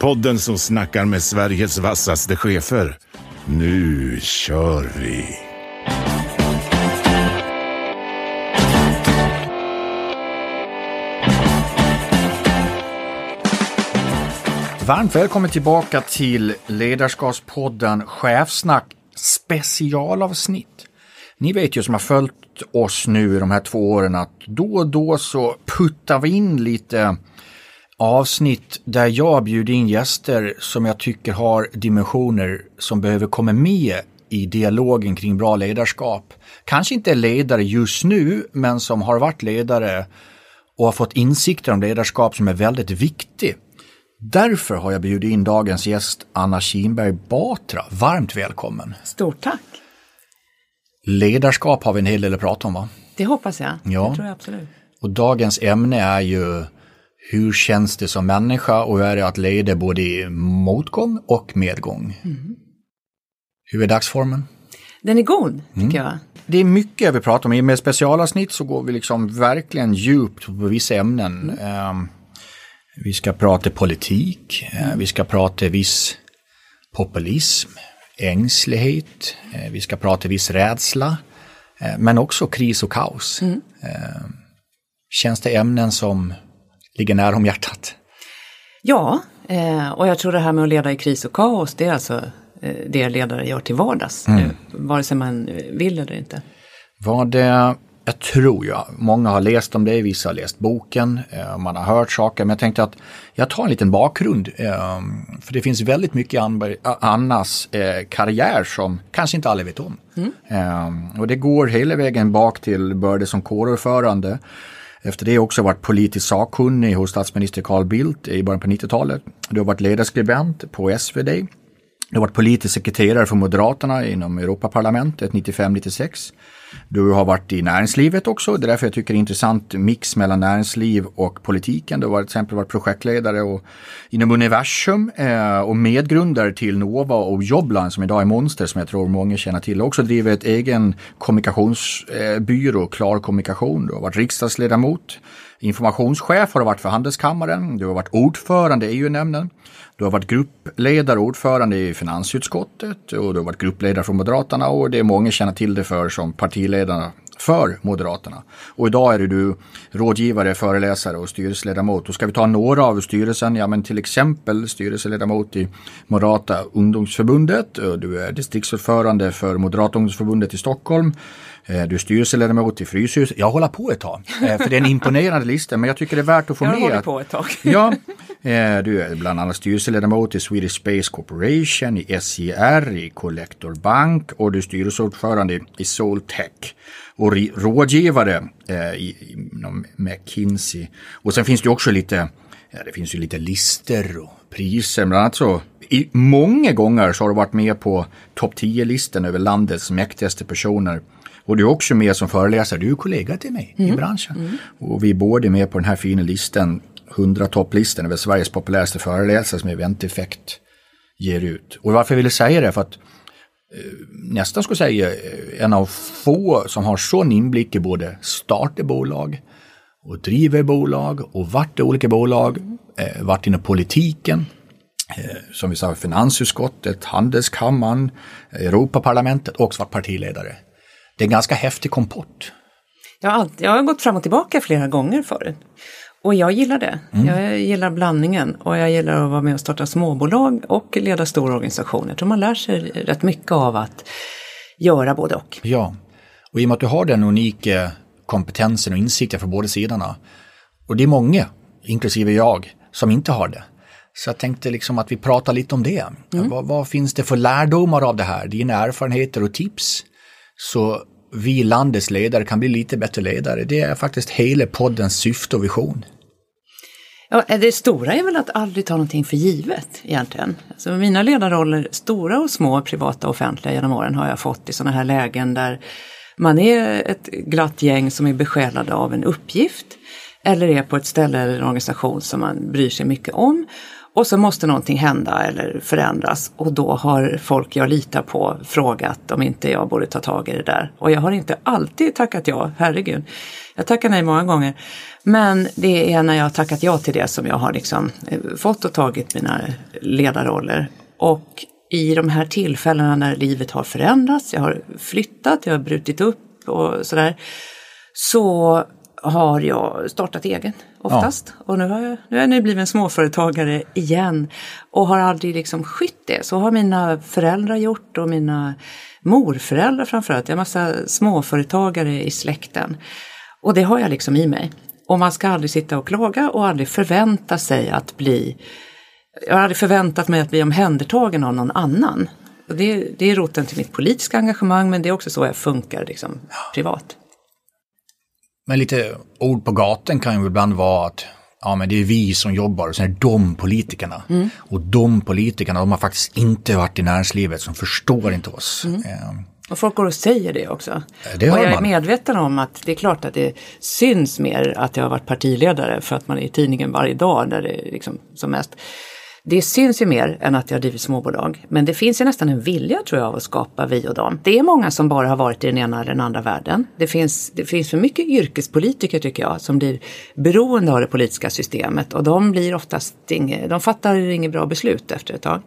Podden som snackar med Sveriges vassaste chefer. Nu kör vi! Varmt välkommen tillbaka till Ledarskapspodden Chefsnack specialavsnitt. Ni vet ju som har följt oss nu i de här två åren att då och då så puttar vi in lite avsnitt där jag bjuder in gäster som jag tycker har dimensioner som behöver komma med i dialogen kring bra ledarskap. Kanske inte ledare just nu, men som har varit ledare och har fått insikter om ledarskap som är väldigt viktig. Därför har jag bjudit in dagens gäst Anna Kinberg Batra. Varmt välkommen! Stort tack! Ledarskap har vi en hel del att prata om va? Det hoppas jag. Ja. Det tror jag absolut. Och dagens ämne är ju hur känns det som människa och hur är det att leda både i motgång och medgång? Hur är dagsformen? Den är god, tycker jag. Det är mycket jag vill prata om. I med specialavsnitt så går vi liksom verkligen djupt på vissa ämnen. Ehm, vi ska prata politik, eh, vi ska prata viss populism, ängslighet, eh, vi ska prata viss rädsla, eh, men också kris och kaos. Ehm, Känns det ämnen som ligger nära om hjärtat? Ja, eh, och jag tror det här med att leda i kris och kaos, det är alltså eh, det ledare gör till vardags. Mm. eh, Vare sig man vill eller inte. Vad det, jag tror ju, många har läst om det, vissa har läst boken, man har hört saker, men jag tänkte att jag tar en liten bakgrund. För det finns väldigt mycket i Annas karriär som kanske inte alla vet om. Eh, Och det går hela vägen bak till började som kårordförande. Efter det också varit politisk sakkunnig hos statsminister Carl Bildt i början på 90-talet. Du har varit ledarskribent på SvD. Du har varit politisk sekreterare för Moderaterna inom Europaparlamentet 95-96. Du har varit i näringslivet också, det är därför jag tycker det är en intressant mix mellan näringsliv och politiken. Du har till exempel varit projektledare och, inom Universum eh, och medgrundare till Nova och Jobline som idag är Monster som jag tror många känner till. Också driver ett egen kommunikationsbyrå, Klar Kommunikation. Du har varit riksdagsledamot. Informationschef har du varit för Handelskammaren. Du har varit ordförande i EU-nämnden. Du har varit gruppledare och ordförande i finansutskottet och du har varit gruppledare för Moderaterna och det är många känner till dig för som partiledarna för Moderaterna. Och idag är du rådgivare, föreläsare och styrelseledamot. Då ska vi ta några av styrelsen, ja men till exempel styrelseledamot i Moderata ungdomsförbundet. Du är distriktsordförande för Moderata ungdomsförbundet i Stockholm. Eh, Du är styrelseledamot i Fryshuset. Jag håller på ett tag, eh, för det är en imponerande lista, men jag tycker det är värt att få Jag med. hållit att- på ett tag. Ja, eh, du är bland annat styrelseledamot i Swedish Space Corporation, i SJR, i Collector Bank och du är styrelseordförande i- i Soltech och rådgivare i, inom McKinsey. Och sen finns det också lite, ja, det finns ju lite lister och priser, bland annat så i många gånger så har du varit med på topp 10-listan över landets mäktigaste personer. Och du är också med som föreläsare, du är kollega till mig i branschen. Och vi är båda med på den här fina listan 100 topplistan över Sveriges populäraste föreläsare som Eventeffekt ger ut. Och varför jag ville säga det för att eh, nästan skulle säga eh, en av få som har sån inblick i både starta bolag och driver bolag och varit i olika bolag, eh, varit inom politiken, eh, som vi sa finansutskottet, handelskammaren, Europaparlamentet och också varit partiledare. Det är en ganska häftig kompott. Jag har, jag har gått fram och tillbaka flera gånger förut. Och jag gillar det. Mm. Jag gillar blandningen och jag gillar att vara med och starta småbolag och leda stora organisationer. Jag tror man lär sig rätt mycket av att göra både och. Ja, och i och med att du har den unika kompetensen och insikten från båda sidorna. Och det är många, inklusive jag, som inte har det. Så jag tänkte liksom att vi pratar lite om det. Vad, vad finns det för lärdomar av det här? Dina erfarenheter och tips? Så vi landets ledare kan bli lite bättre ledare. Det är faktiskt hela poddens syfte och vision. Ja, det stora är väl att aldrig ta någonting för givet egentligen. Alltså mina ledarroller, stora och små, privata och offentliga genom åren har jag fått i sådana här lägen där man är ett glatt gäng som är besjälade av en uppgift eller är på ett ställe eller en organisation som man bryr sig mycket om. Och så måste någonting hända eller förändras och då har folk jag litar på frågat om inte jag borde ta tag i det där. Och jag har inte alltid tackat ja, herregud. Jag tackar nej många gånger. Men det är när jag har tackat ja till det som jag har liksom eh, fått och tagit mina ledarroller. Och i de här tillfällena när livet har förändrats, jag har flyttat, jag har brutit upp och sådär. Så har jag startat egen oftast. Ja. Och nu har jag, nu är jag nybliven småföretagare igen och har aldrig liksom skytt det. Så har mina föräldrar gjort och mina morföräldrar framförallt. Jag har massa småföretagare i släkten. Och det har jag liksom i mig. Och man ska aldrig sitta och klaga och aldrig förvänta sig att bli jag har aldrig förväntat mig att bli omhändertagen av någon annan. Och det, det är roten till mitt politiska engagemang men det är också så jag funkar liksom, privat. Men lite ord på gaten kan ju ibland vara att ja, men det är vi som jobbar och sen är de politikerna. Mm. Och de politikerna, de har faktiskt inte varit i näringslivet, som förstår inte oss. Mm. Eh. Och folk går och säger det också. Det och jag är medveten om att det är klart att det syns mer att jag har varit partiledare för att man är i tidningen varje dag där det är liksom som mest. Det syns ju mer än att jag driver småbolag. Men det finns ju nästan en vilja tror jag av att skapa vi och dem. Det är många som bara har varit i den ena eller den andra världen. Det finns, det finns för mycket yrkespolitiker tycker jag som blir beroende av det politiska systemet och de blir oftast inget, de fattar inget bra beslut efter ett tag.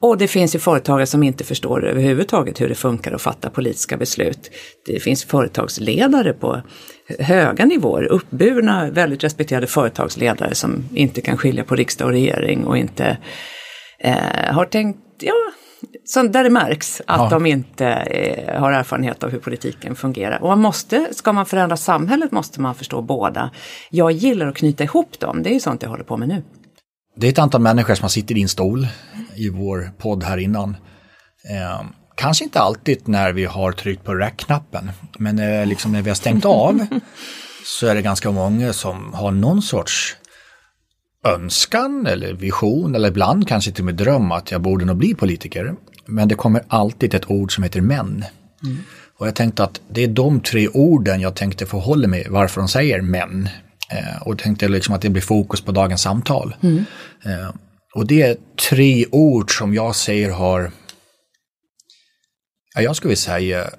Och det finns ju företagare som inte förstår överhuvudtaget hur det funkar att fatta politiska beslut. Det finns företagsledare på höga nivåer, uppburna, väldigt respekterade företagsledare som inte kan skilja på riksdag och regering och inte eh, har tänkt, ja, som där det märks att ja. de inte eh, har erfarenhet av hur politiken fungerar. Och man måste, ska man förändra samhället måste man förstå båda. Jag gillar att knyta ihop dem, det är ju sånt jag håller på med nu. Det är ett antal människor som sitter i din stol i vår podd här innan. Eh, kanske inte alltid när vi har tryckt på räckknappen, men eh, liksom när vi har stängt av så är det ganska många som har någon sorts önskan eller vision eller ibland kanske till och med dröm att jag borde nog bli politiker. Men det kommer alltid ett ord som heter män. Mm. Och jag tänkte att det är de tre orden jag tänkte förhålla mig varför de säger män. Eh, och tänkte liksom att det blir fokus på dagens samtal. Mm. Eh, och det är tre ord som jag säger har, ja, jag skulle säga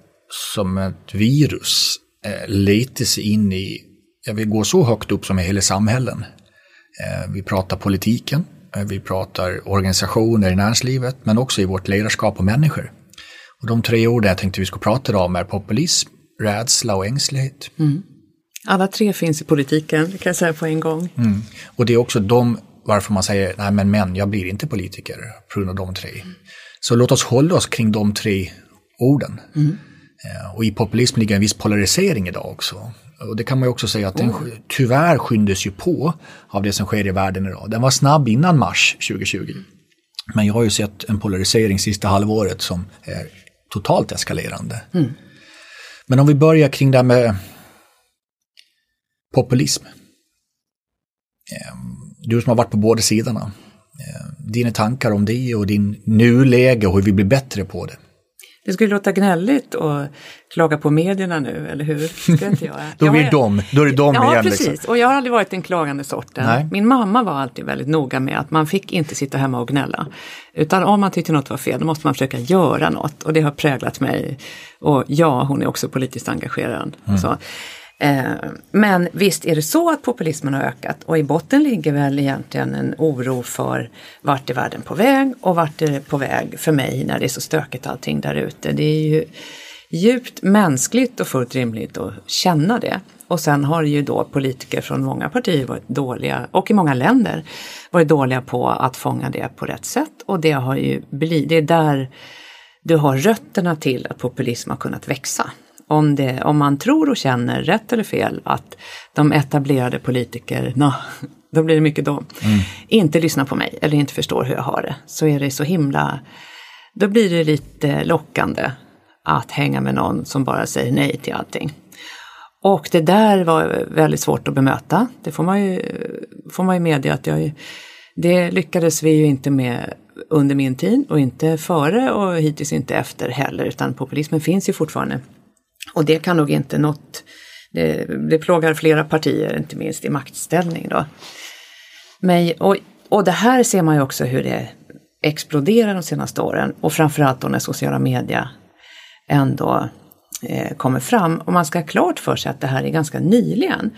som ett virus, eh, lite sig in i, jag vill gå så högt upp som i hela samhällen. Vi pratar politiken, vi pratar organisationer i näringslivet, men också i vårt ledarskap och människor. Och de tre orden jag tänkte vi skulle prata om är populism, rädsla och ängslighet. Mm. Alla tre finns i politiken, det kan jag säga på en gång. Mm. Och det är också de varför man säger nej men män, jag blir inte politiker på grund av de tre. Mm. Så låt oss hålla oss kring de tre orden. Mm. Eh, och i populism ligger en viss polarisering idag också. Och det kan man ju också säga att den oh. tyvärr skyndas ju på av det som sker i världen idag. Den var snabb innan mars 2020. Men jag har ju sett en polarisering sista halvåret som är totalt eskalerande. Mm. Men om vi börjar kring det här med populism. Ehm, du som har varit på båda sidorna. Eh, dina tankar om det och din nuläge och hur vi blir bättre på det. Det skulle låta gnälligt och klaga på medierna nu, eller hur? Ska inte göra. då blir det dem, då är det dem ja, igen. precis. Liksom. Och jag har aldrig varit den klagande sorten. Nej. Min mamma var alltid väldigt noga med att man fick inte sitta hemma och gnälla. Utan om man tyckte något var fel, då måste man försöka göra något. Och det har präglat mig. Och ja, hon är också politiskt engagerad. Mm. Så. Eh, men visst är det så att populismen har ökat och i botten ligger väl egentligen en oro för vart är världen på väg och vart är det på väg för mig när det är så stökigt allting där ute. Det är ju djupt mänskligt och fullt rimligt att känna det. Och sen har ju då politiker från många partier varit dåliga, och i många länder, varit dåliga på att fånga det på rätt sätt. Och det har ju blivit, det är där du har rötterna till att populism har kunnat växa om, det, om man tror och känner, rätt eller fel, att de etablerade politikerna, då blir det mycket de, mm. inte lyssnar på mig eller inte förstår hur jag har det, så är det så himla, då blir det lite lockande att hänga med någon som bara säger nej till allting. Och det där var väldigt svårt att bemöta. Det får man ju, får man ju medge att jag, det lyckades vi ju inte med under min tid och inte före och hittills inte efter heller, utan populismen finns ju fortfarande. Och det kan nog inte något, det, det plågar flera partier, inte minst i maktställning då. Men, och, och det här ser man ju också hur det exploderar de senaste åren och framförallt då när sociala media ändå eh, kommer fram. Och man ska ha klart för sig att det här är ganska nyligen.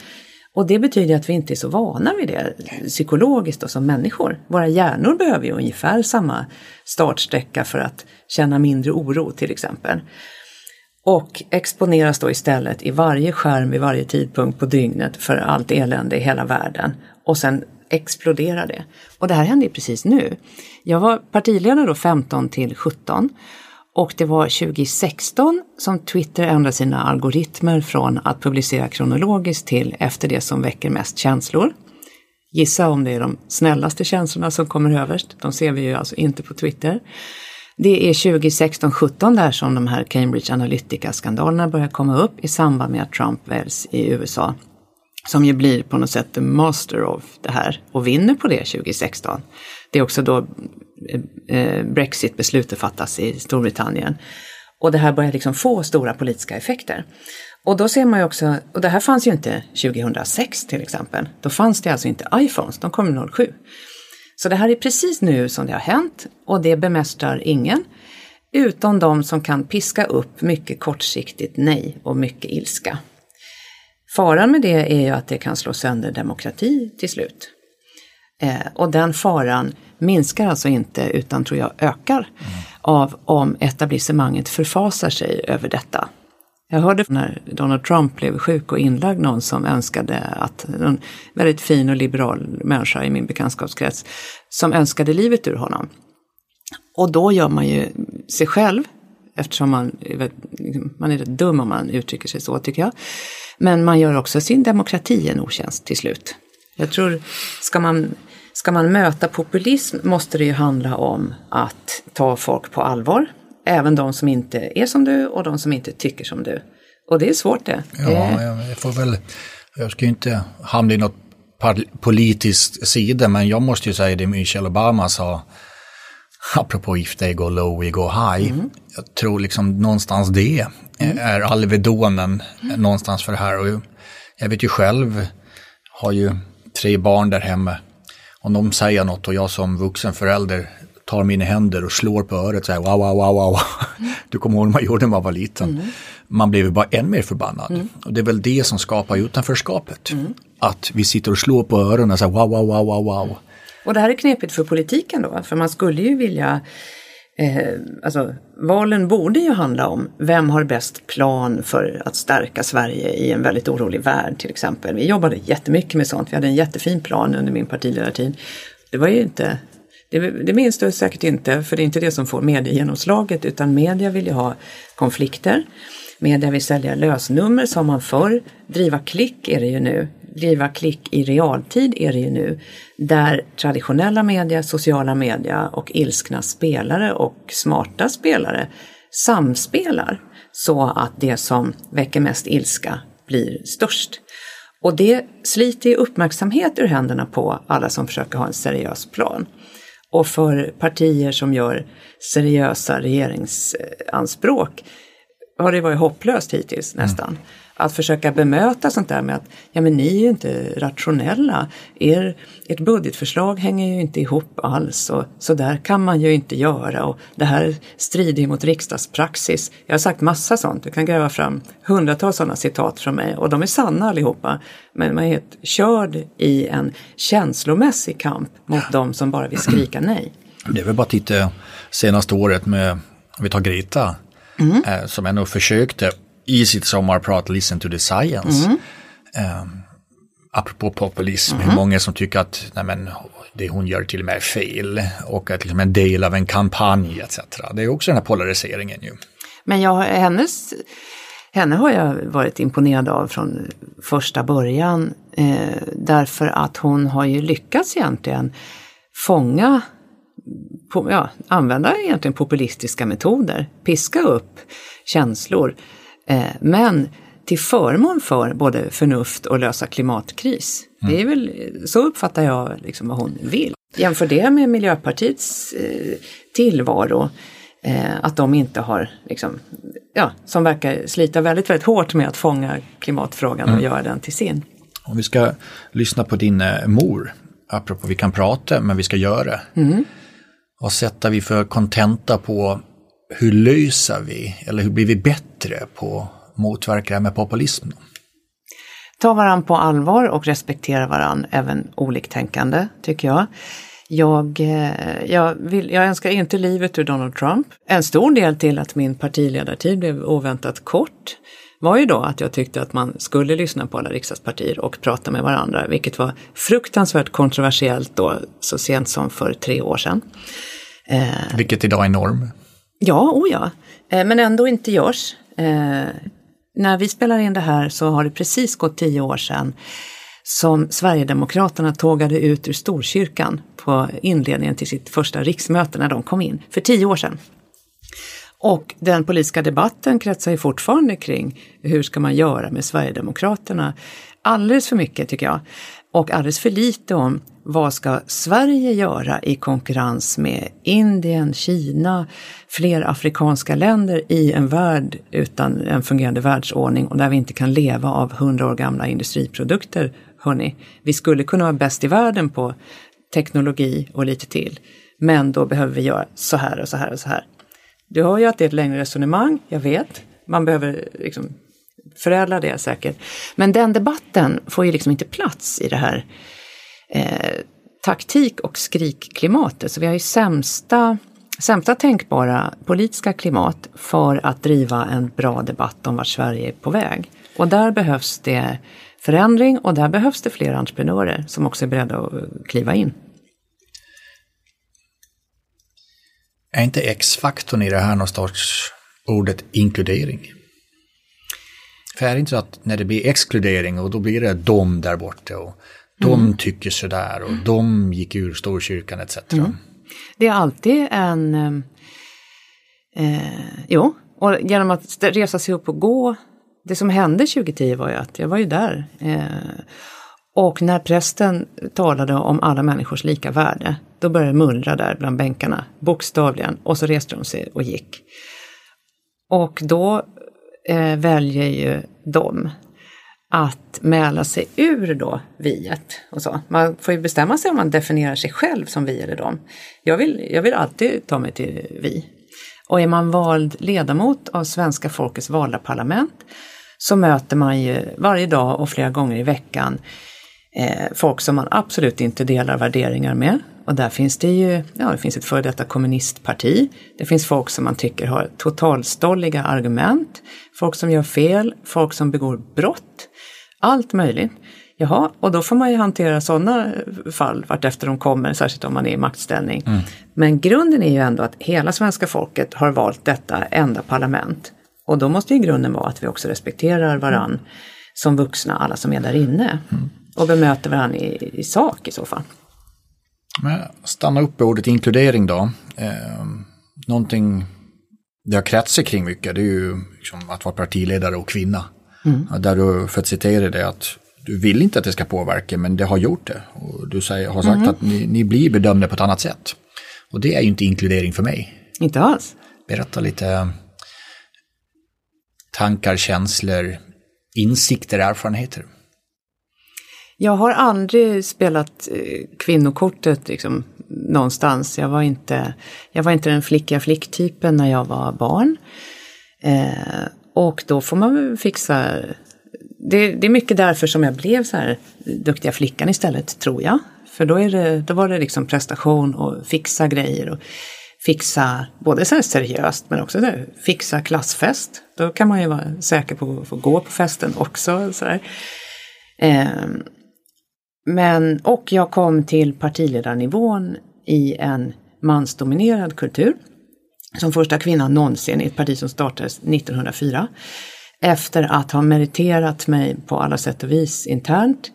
Och det betyder att vi inte är så vana vid det psykologiskt och som människor. Våra hjärnor behöver ju ungefär samma startsträcka för att känna mindre oro till exempel. Och exponeras då istället i varje skärm vid varje tidpunkt på dygnet för allt elände i hela världen. Och sen exploderar det. Och det här hände ju precis nu. Jag var partiledare då 15 till 17 och det var 2016 som Twitter ändrade sina algoritmer från att publicera kronologiskt till efter det som väcker mest känslor. Gissa om det är de snällaste känslorna som kommer överst. De ser vi ju alltså inte på Twitter. Det är 2016-17 där som de här Cambridge Analytica-skandalerna börjar komma upp i samband med att Trump väljs i USA. Som ju blir på något sätt the master of det här och vinner på det 2016. Det är också då eh, eh, Brexit-beslutet fattas i Storbritannien. Och det här börjar liksom få stora politiska effekter. Och då ser man ju också, och det här fanns ju inte 2006 till exempel. Då fanns det alltså inte iPhones, de kom 07. Så det här är precis nu som det har hänt och det bemästrar ingen. Utom de som kan piska upp mycket kortsiktigt nej och mycket ilska. Faran med det är ju att det kan slå sönder demokrati till slut. Eh, och den faran minskar alltså inte utan tror jag ökar mm. av om etablissemanget förfasar sig över detta. Jag hörde när Donald Trump blev sjuk och inlagd någon som önskade att, en väldigt fin och liberal människa i min bekantskapskrets, som önskade livet ur honom. Och då gör man ju sig själv, eftersom man är, liksom, man är rätt dum om man uttrycker sig så tycker jag. Men man gör också sin demokrati en otjänst till slut. Jag tror, ska man Ska man möta populism måste det ju handla om att ta folk på allvar. Även de som inte är som du och de som inte tycker som du. Och det är svårt det. Ja, jag får väl, jag ska ju inte hamna i något politiskt sida, men jag måste ju säga det Michelle Obama sa, apropå if they go low, we go high. Mm. Jag tror liksom någonstans det mm. är alvedonen mm. någonstans för det här. Och jag vet ju själv, har ju tre barn där hemma om de säger något och jag som vuxen förälder tar mina händer och slår på örat och säger wow, wow, wow, wow. Mm. Du kommer ihåg när man gjorde när man var liten. Mm. Man blev bara än mer förbannad. Mm. Och det är väl det som skapar utanförskapet. Mm. Att vi sitter och slår på öronen och säger wow, wow, wow, wow, wow. Och det här är knepigt för politiken då, för man skulle ju vilja Eh, alltså, valen borde ju handla om vem har bäst plan för att stärka Sverige i en väldigt orolig värld till exempel. Vi jobbade jättemycket med sånt. Vi hade en jättefin plan under min partiledartid. Det var ju inte det, det minns du säkert inte, för det är inte det som får mediegenomslaget, utan media vill ju ha konflikter. Media vill sälja lösnummer som man förr. Driva klick är det ju nu driva klick i realtid är det ju nu, där traditionella media, sociala media och ilskna spelare och smarta spelare samspelar så att det som väcker mest ilska blir störst. Och det sliter uppmärksamhet ur händerna på alla som försöker ha en seriös plan. Och för partier som gör seriösa regeringsanspråk har det varit hopplöst hittills nästan. Mm att försöka bemöta sånt där med att ja men ni är ju inte rationella. Er, ert budgetförslag hänger ju inte ihop alls och så där kan man ju inte göra och det här strider mot riksdagspraxis. Jag har sagt massa sånt, du kan gräva fram hundratals sådana citat från mig och de är sanna allihopa. Men man är helt körd i en känslomässig kamp mot de som bara vill skrika nej. Det är väl bara att titta senaste året med, om vi tar Greta, mm. eh, som ändå försökte i sitt sommarprat Listen to the Science. Mm. Um, apropå populism, mm. hur många som tycker att nej men, det hon gör till och med är fel och att liksom en del av en kampanj etc. Det är också den här polariseringen ju. Men jag, hennes, henne har jag varit imponerad av från första början eh, därför att hon har ju lyckats egentligen fånga ja, använda egentligen populistiska metoder, piska upp känslor men till förmån för både förnuft och lösa klimatkris. Mm. Det är väl, så uppfattar jag liksom vad hon vill. Jämför det med Miljöpartiets eh, tillvaro, eh, att de inte har, liksom, ja, som verkar slita väldigt, väldigt hårt med att fånga klimatfrågan mm. och göra den till sin. Om vi ska lyssna på din eh, mor, apropå vi kan prata, men vi ska göra. Mm. Vad sätter vi för kontenta på hur löser vi, eller hur blir vi bättre på att motverka det här med populism? Ta varandra på allvar och respektera varandra, även oliktänkande, tycker jag. Jag, eh, jag, vill, jag önskar inte livet ur Donald Trump. En stor del till att min partiledartid blev oväntat kort var ju då att jag tyckte att man skulle lyssna på alla riksdagspartier och prata med varandra, vilket var fruktansvärt kontroversiellt då så sent som för tre år sedan. Eh, vilket idag är norm. Ja, o ja. Eh, men ändå inte görs. Eh, när vi spelar in det här så har det precis gått tio år sedan som Sverigedemokraterna tågade ut ur Storkyrkan på inledningen till sitt första riksmöte när de kom in, för tio år sedan. Och den politiska debatten kretsar ju fortfarande kring hur ska man göra med Sverigedemokraterna? Alldeles för mycket tycker jag. Och alldeles för lite om vad ska Sverige göra i konkurrens med Indien, Kina, fler afrikanska länder i en värld utan en fungerande världsordning och där vi inte kan leva av hundra år gamla industriprodukter. Hörrni, vi skulle kunna vara bäst i världen på teknologi och lite till. Men då behöver vi göra så här och så här och så här. Du hör ju att det är ett längre resonemang, jag vet. Man behöver liksom förädla det säkert. Men den debatten får ju liksom inte plats i det här eh, taktik och skrikklimatet. Så vi har ju sämsta, sämsta tänkbara politiska klimat för att driva en bra debatt om vart Sverige är på väg. Och där behövs det förändring och där behövs det fler entreprenörer som också är beredda att eh, kliva in. Är inte X-faktorn i det här någon sorts ordet inkludering? För är det inte så att när det blir exkludering och då blir det dom där borta och de mm. tycker sådär och de gick ur Storkyrkan etc. Mm. Det är alltid en... Eh, jo, och genom att resa sig upp och gå. Det som hände 2010 var ju att jag var ju där. Eh, och när prästen talade om alla människors lika värde, då började det mullra där bland bänkarna, bokstavligen, och så reste de sig och gick. Och då eh, väljer ju de att mäla sig ur då viet och så. Man får ju bestämma sig om man definierar sig själv som vi eller dem. Jag vill, jag vill alltid ta mig till vi. Och är man vald ledamot av svenska folkets valda parlament så möter man ju varje dag och flera gånger i veckan eh, folk som man absolut inte delar värderingar med. Och där finns det ju, ja det finns ett före detta kommunistparti. Det finns folk som man tycker har totalstolliga argument. Folk som gör fel, folk som begår brott. Allt möjligt. Jaha, och då får man ju hantera sådana fall vartefter de kommer, särskilt om man är i maktställning. Mm. Men grunden är ju ändå att hela svenska folket har valt detta enda parlament. Och då måste ju grunden vara att vi också respekterar varann som vuxna, alla som är där inne. Mm. Och bemöter varandra i, i sak i så fall. Men stanna upp i ordet inkludering då. Eh, någonting det har kretsat kring mycket, det är ju liksom att vara partiledare och kvinna. Mm. Där du, för att citera det, att du vill inte att det ska påverka, men det har gjort det. Och du säger, har sagt mm. att ni, ni, blir bedömda på ett annat sätt. Och det är ju inte inkludering för mig. Inte alls. Berätta lite tankar, känslor, insikter, erfarenheter. Jag har aldrig spelat eh, kvinnokortet liksom, någonstans. Jag var, inte, jag var inte den flickiga flicktypen när jag var barn. Eh, och då får man fixa det, det, är mycket därför som jag blev så här duktiga flickan istället, tror jag. För då, är det, då var det liksom prestation och fixa grejer. Och fixa, både så här seriöst men också här, fixa klassfest. Då kan man ju vara säker på att få gå på festen också. Så eh, men, och jag kom till partiledarnivån i en mansdominerad kultur. Som första kvinna någonsin i ett parti som startades 1904. Efter att ha meriterat mig på alla sätt och vis internt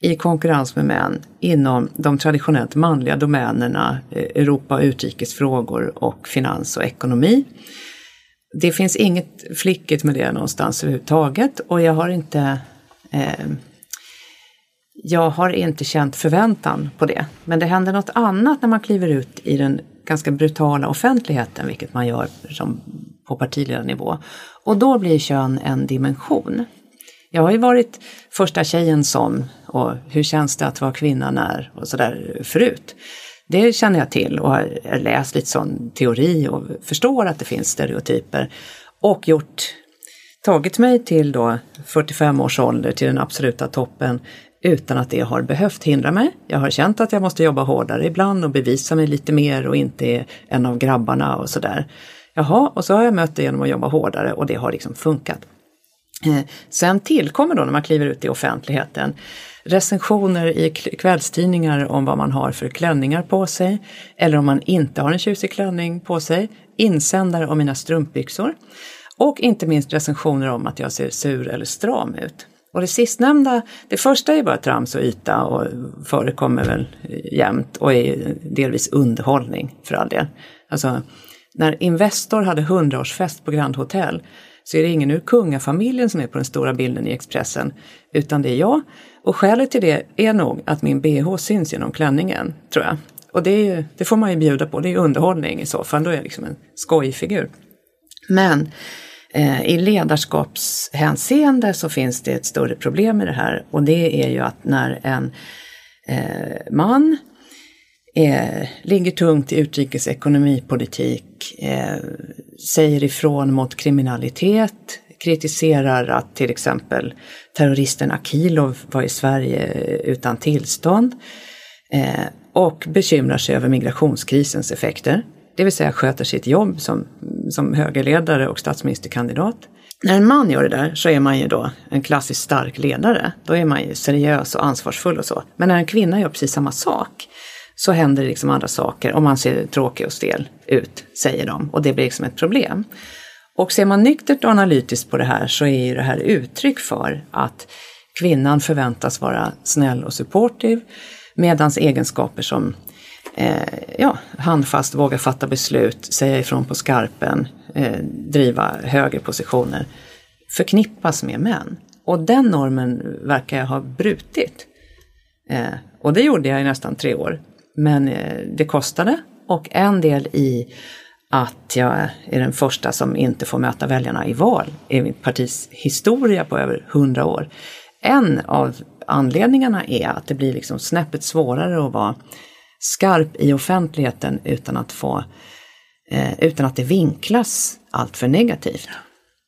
i konkurrens med män inom de traditionellt manliga domänerna eh, Europa och utrikesfrågor och finans och ekonomi. det finns inget flickigt med det någonstans överhuvudtaget och jag har inte eh, jag har inte känt förväntan på det. Men det händer något annat när man kliver ut i den ganska brutala offentligheten, vilket man gör som på partiledarnivå. Och då blir kön en dimension. Jag har ju varit första tjejen som, och hur känns det att vara kvinna när, och sådär förut. Det känner jag till och har läst lite sån teori och förstår att det finns stereotyper. Och gjort, tagit mig till då 45 års ålder till den absoluta toppen utan att det har behövt hindra mig. Jag har känt att jag måste jobba hårdare ibland och bevisa mig lite mer och inte är en av grabbarna och sådär. Jaha, och så har jag mött det genom att jobba hårdare och det har liksom funkat. Eh, sen tillkommer då när man kliver ut i offentligheten recensioner i kvällstidningar om vad man har för klänningar på sig eller om man inte har en tjusig klänning på sig, insändare om mina strumpbyxor och inte minst recensioner om att jag ser sur eller stram ut. Och det sistnämnda, det första är bara trams och yta och förekommer väl jämt och är delvis underhållning för all del. Alltså, när Investor hade hundraårsfest på Grand Hotel så är det ingen ur kungafamiljen som är på den stora bilden i Expressen, utan det är jag. Och skälet till det är nog att min bh syns genom klänningen, tror jag. Och det, är, det får man ju bjuda på, det är underhållning i så fall, då är jag liksom en skojfigur. Men Eh, i ledarskapshänseende så finns det ett större problem med det här och det är ju att när en eh, man eh, ligger tungt i utrikesekonomipolitik, eh, säger ifrån mot kriminalitet, kritiserar att till exempel terroristen Akilov var i Sverige utan tillstånd eh, och bekymrar sig över migrationskrisens effekter. Det vill säga sköter sitt jobb som, som högerledare och statsministerkandidat. När en man gör det där så är man ju då en klassiskt stark ledare. Då är man ju seriös och ansvarsfull och så. Men när en kvinna gör precis samma sak så händer det liksom andra saker och man ser tråkig och stel ut, säger de. Och det blir liksom ett problem. Och ser man nyktert och analytiskt på det här så är ju det här uttryck för att kvinnan förväntas vara snäll och supportive medan egenskaper som Eh, ja, handfast, våga fatta beslut, säga ifrån på skarpen, eh, driva högre positioner förknippas med män. Och den normen verkar jag ha brutit. Eh, och det gjorde jag i nästan tre år. Men eh, det kostade och en del i att jag är den första som inte får möta väljarna i val i mitt partis historia på över hundra år. En av anledningarna är att det blir liksom snäppet svårare att vara skarp i offentligheten utan att få eh, utan att det vinklas allt för negativt.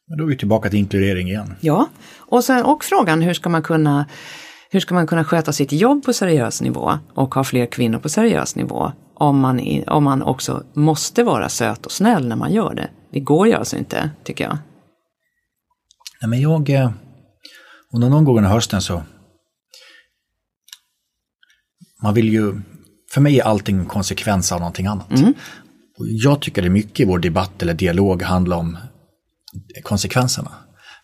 Men då är vi tillbaka till inkludering igen. Ja, och, sen, och frågan hur ska man kunna hur ska man kunna sköta sitt jobb på seriös nivå och ha fler kvinnor på seriös nivå om man, om man också måste vara söt och snäll när man gör det? Det går ju alltså inte, tycker jag. Nej, men jag... Eh, under någon gång under hösten så... Man vill ju... För mig är allting konsekvens av någonting annat. Mm. Jag tycker det är mycket i vår debatt eller dialog handlar om konsekvenserna.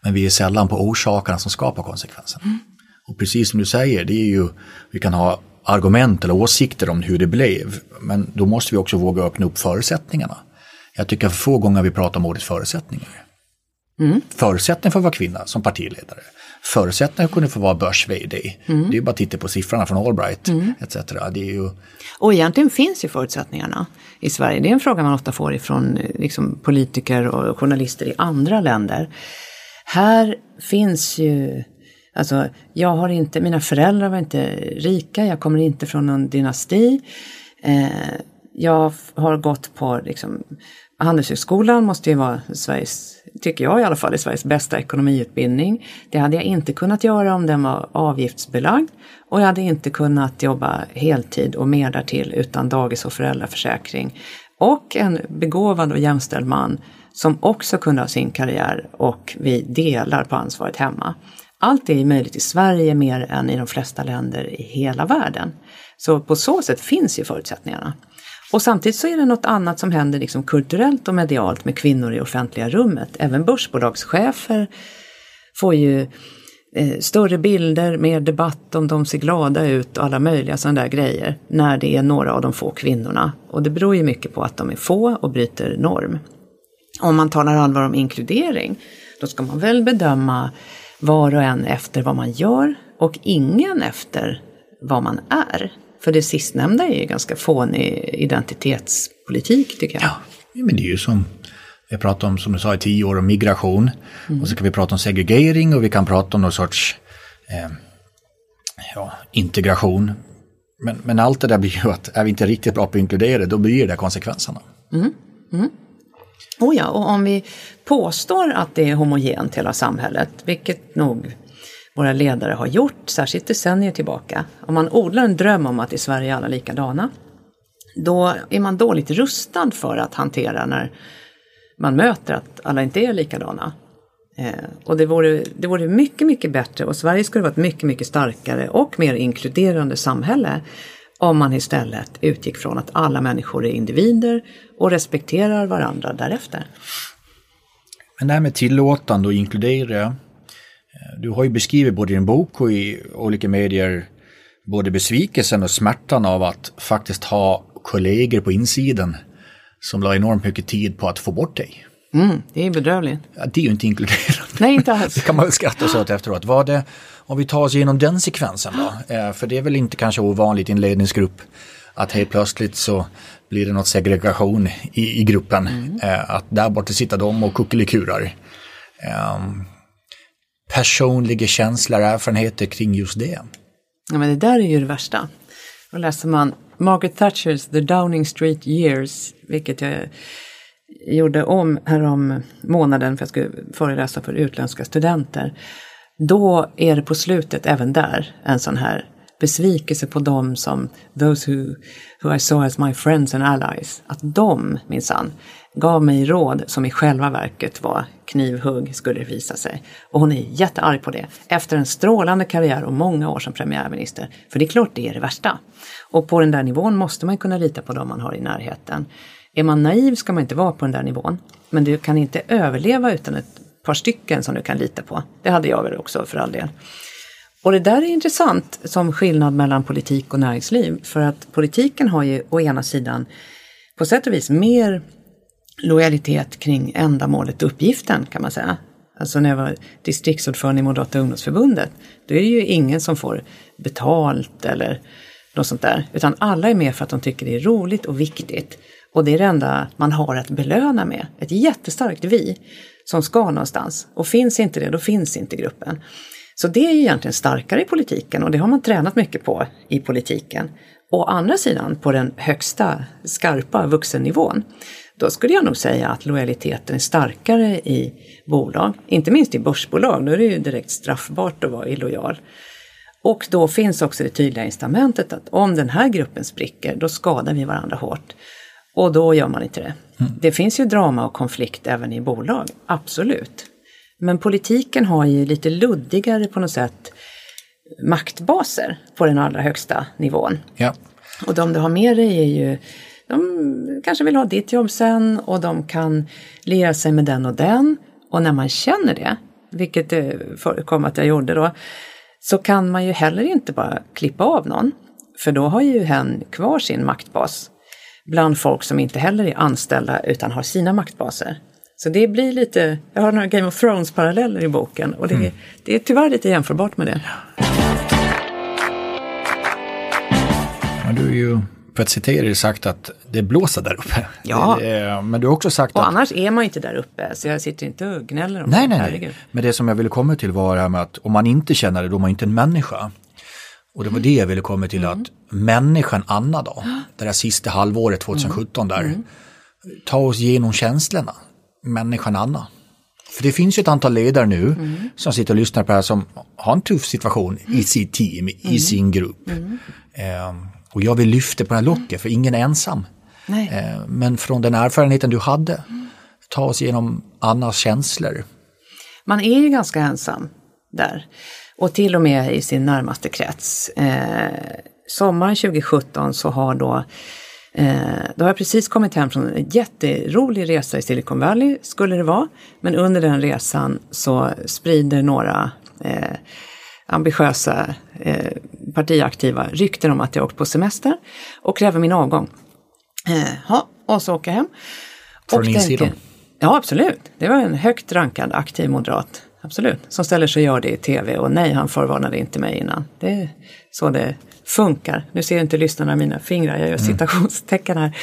Men vi är sällan på orsakerna som skapar konsekvenserna. Mm. Och precis som du säger, det är ju, vi kan ha argument eller åsikter om hur det blev, men då måste vi också våga öppna upp förutsättningarna. Jag tycker för få gånger vi pratar om ordet förutsättningar. Mm. Förutsättningar för att vara kvinna som partiledare. Förutsättningar kunna få vara börs -vd. Mm. Det är bara att titta på siffrorna från Allbright mm. etc. Det är ju... Och egentligen finns ju förutsättningarna i Sverige. Det är en fråga man ofta får ifrån liksom, politiker och journalister i andra länder. Här finns ju Alltså, jag har inte, mina föräldrar var inte rika, jag kommer inte från någon dynasti. Eh, jag har gått på liksom, Handelshögskolan måste ju vara Sveriges, tycker jag i alla fall, är Sveriges bästa ekonomiutbildning. Det hade jag inte kunnat göra om den var avgiftsbelagd. Och jag hade inte kunnat jobba heltid och mer därtill utan dagis och föräldraförsäkring. Och en begåvad och jämställd man som också kunde ha sin karriär och vi delar på ansvaret hemma. Allt är möjligt i Sverige mer än i de flesta länder i hela världen. Så på så sätt finns ju förutsättningarna. Och samtidigt så är det något annat som händer liksom kulturellt och medialt med kvinnor i offentliga rummet. Även börsbolagschefer får ju eh, större bilder, mer debatt om de ser glada ut och alla möjliga sådana där grejer när det är några av de få kvinnorna. Och det beror ju mycket på att de är få och bryter norm. om man talar allvar om inkludering, då ska man väl bedöma var och en efter vad man gör och ingen efter vad man är. För det sistnämnda är ju ganska fånig identitetspolitik tycker jag. Ja, men det är ju som vi pratat om, som du sa, i tio år om migration. Mm. Och så kan vi prata om segregering och vi kan prata om någon sorts eh, ja, integration. Men, men allt det där blir ju att är vi inte riktigt bra på att inkludera då blir det konsekvenserna. Mm. Mm. Oh ja, och om vi påstår att det är homogent hela samhället, vilket nog våra ledare har gjort, särskilt decennier tillbaka. Om man odlar en dröm om att i Sverige är alla likadana, då är man dåligt rustad för att hantera när man möter att alla inte är likadana. Eh, och det vore, det vore mycket, mycket bättre och Sverige skulle vara ett mycket, mycket starkare och mer inkluderande samhälle om man istället utgick från att alla människor är individer och respekterar varandra därefter. Men det här med tillåtande och inkludera. Eh, du har ju beskrivit både i din bok och i olika medier både besvikelsen och smärtan av att faktiskt ha kollegor på insidan som la enormt mycket tid på att få bort dig. Mm, det är bedrövligt. Ja, det är ju inte inkluderande. Nej, inte alls. det kan man väl skratta sig åt efteråt. Vad det, om vi tar oss igenom den sekvensen då, eh, för det är väl inte kanske ovanligt i en ledningsgrupp att helt plötsligt så blir det något segregation i, i gruppen. Mm. Eh, att där borta sitter de och kuckelikurar. Personliga känslor, och erfarenheter kring just det. Ja, men det där är ju det värsta. Då läser man Margaret Thatchers The Downing Street Years, vilket jag gjorde om härom månaden för att jag skulle föreläsa för utländska studenter. Då är det på slutet även där en sån här besvikelse på dem som those who, who I saw as my friends and allies. Att de minsann gav mig råd som i själva verket var knivhugg skulle det visa sig. Och hon är jättearg på det. Efter en strålande karriär och många år som premiärminister. För det är klart det är det värsta. Och på den där nivån måste man kunna lita på dem man har i närheten. Är man naiv ska man inte vara på den där nivån. Men du kan inte överleva utan ett par stycken som du kan lita på. Det hade jag väl också för all del. Och det där är intressant som skillnad mellan politik och näringsliv. För att politiken har ju å ena sidan på sätt och vis mer lojalitet kring ändamålet och uppgiften kan man säga. Alltså när jag var distriktsordförande i Moderata ungdomsförbundet, då är det ju ingen som får betalt eller något sånt där. Utan alla är med för att de tycker det är roligt och viktigt. Och det är det enda man har att belöna med. Ett jättestarkt vi som ska någonstans. Och finns inte det, då finns inte gruppen. Så det är egentligen starkare i politiken och det har man tränat mycket på i politiken. Å andra sidan, på den högsta, skarpa vuxennivån, då skulle jag nog säga att lojaliteten är starkare i bolag. Inte minst i börsbolag, då är det ju direkt straffbart att vara illojal. Och då finns också det tydliga incitamentet att om den här gruppen spricker, då skadar vi varandra hårt. Och då gör man inte det. Mm. Det finns ju drama och konflikt även i bolag, absolut. Men politiken har ju lite luddigare på något sätt maktbaser på den allra högsta nivån. Ja. Och de du har med dig är ju, de kanske vill ha ditt jobb sen och de kan liera sig med den och den. Och när man känner det, vilket det förekom att jag gjorde då, så kan man ju heller inte bara klippa av någon. För då har ju hen kvar sin maktbas bland folk som inte heller är anställda utan har sina maktbaser. Så det blir lite, jag har några Game of Thrones-paralleller i boken och det, mm. det är tyvärr lite jämförbart med det. Ja, du är ju, för att citera dig, sagt att det blåser där uppe. Ja. men du har också sagt och att... annars är man inte där uppe, så jag sitter inte och gnäller om nej, det. Nej, nej, Men det som jag ville komma till var det här med att om man inte känner det, då är man inte en människa. Och det var det jag ville komma till, mm. att människan Anna då, det där sista halvåret 2017 där, mm. ta oss igenom känslorna människan Anna. För det finns ju ett antal ledare nu mm. som sitter och lyssnar på det här som har en tuff situation mm. i sitt team, i mm. sin grupp. Eh, och jag vill lyfta på det här locket för ingen är ensam. Eh, men från den erfarenheten du hade, ta oss igenom Annas känslor. Man är ju ganska ensam där. Och till och med i sin närmaste krets. Eh, sommaren 2017 så har då Eh, då har jag precis kommit hem från en jätterolig resa i Silicon Valley, skulle det vara. Men under den resan så sprider några eh, ambitiösa eh, partiaktiva rykten om att jag åkt på semester och kräver min avgång. Eh, ha, och så åker jag hem. Från insidan? Ja, absolut. Det var en högt rankad aktiv moderat. Absolut. Som ställer sig och gör det i tv och nej, han förvarnade inte mig innan. Det är så det funkar. Nu ser inte lyssnarna mina fingrar, jag gör mm. citationstecken här.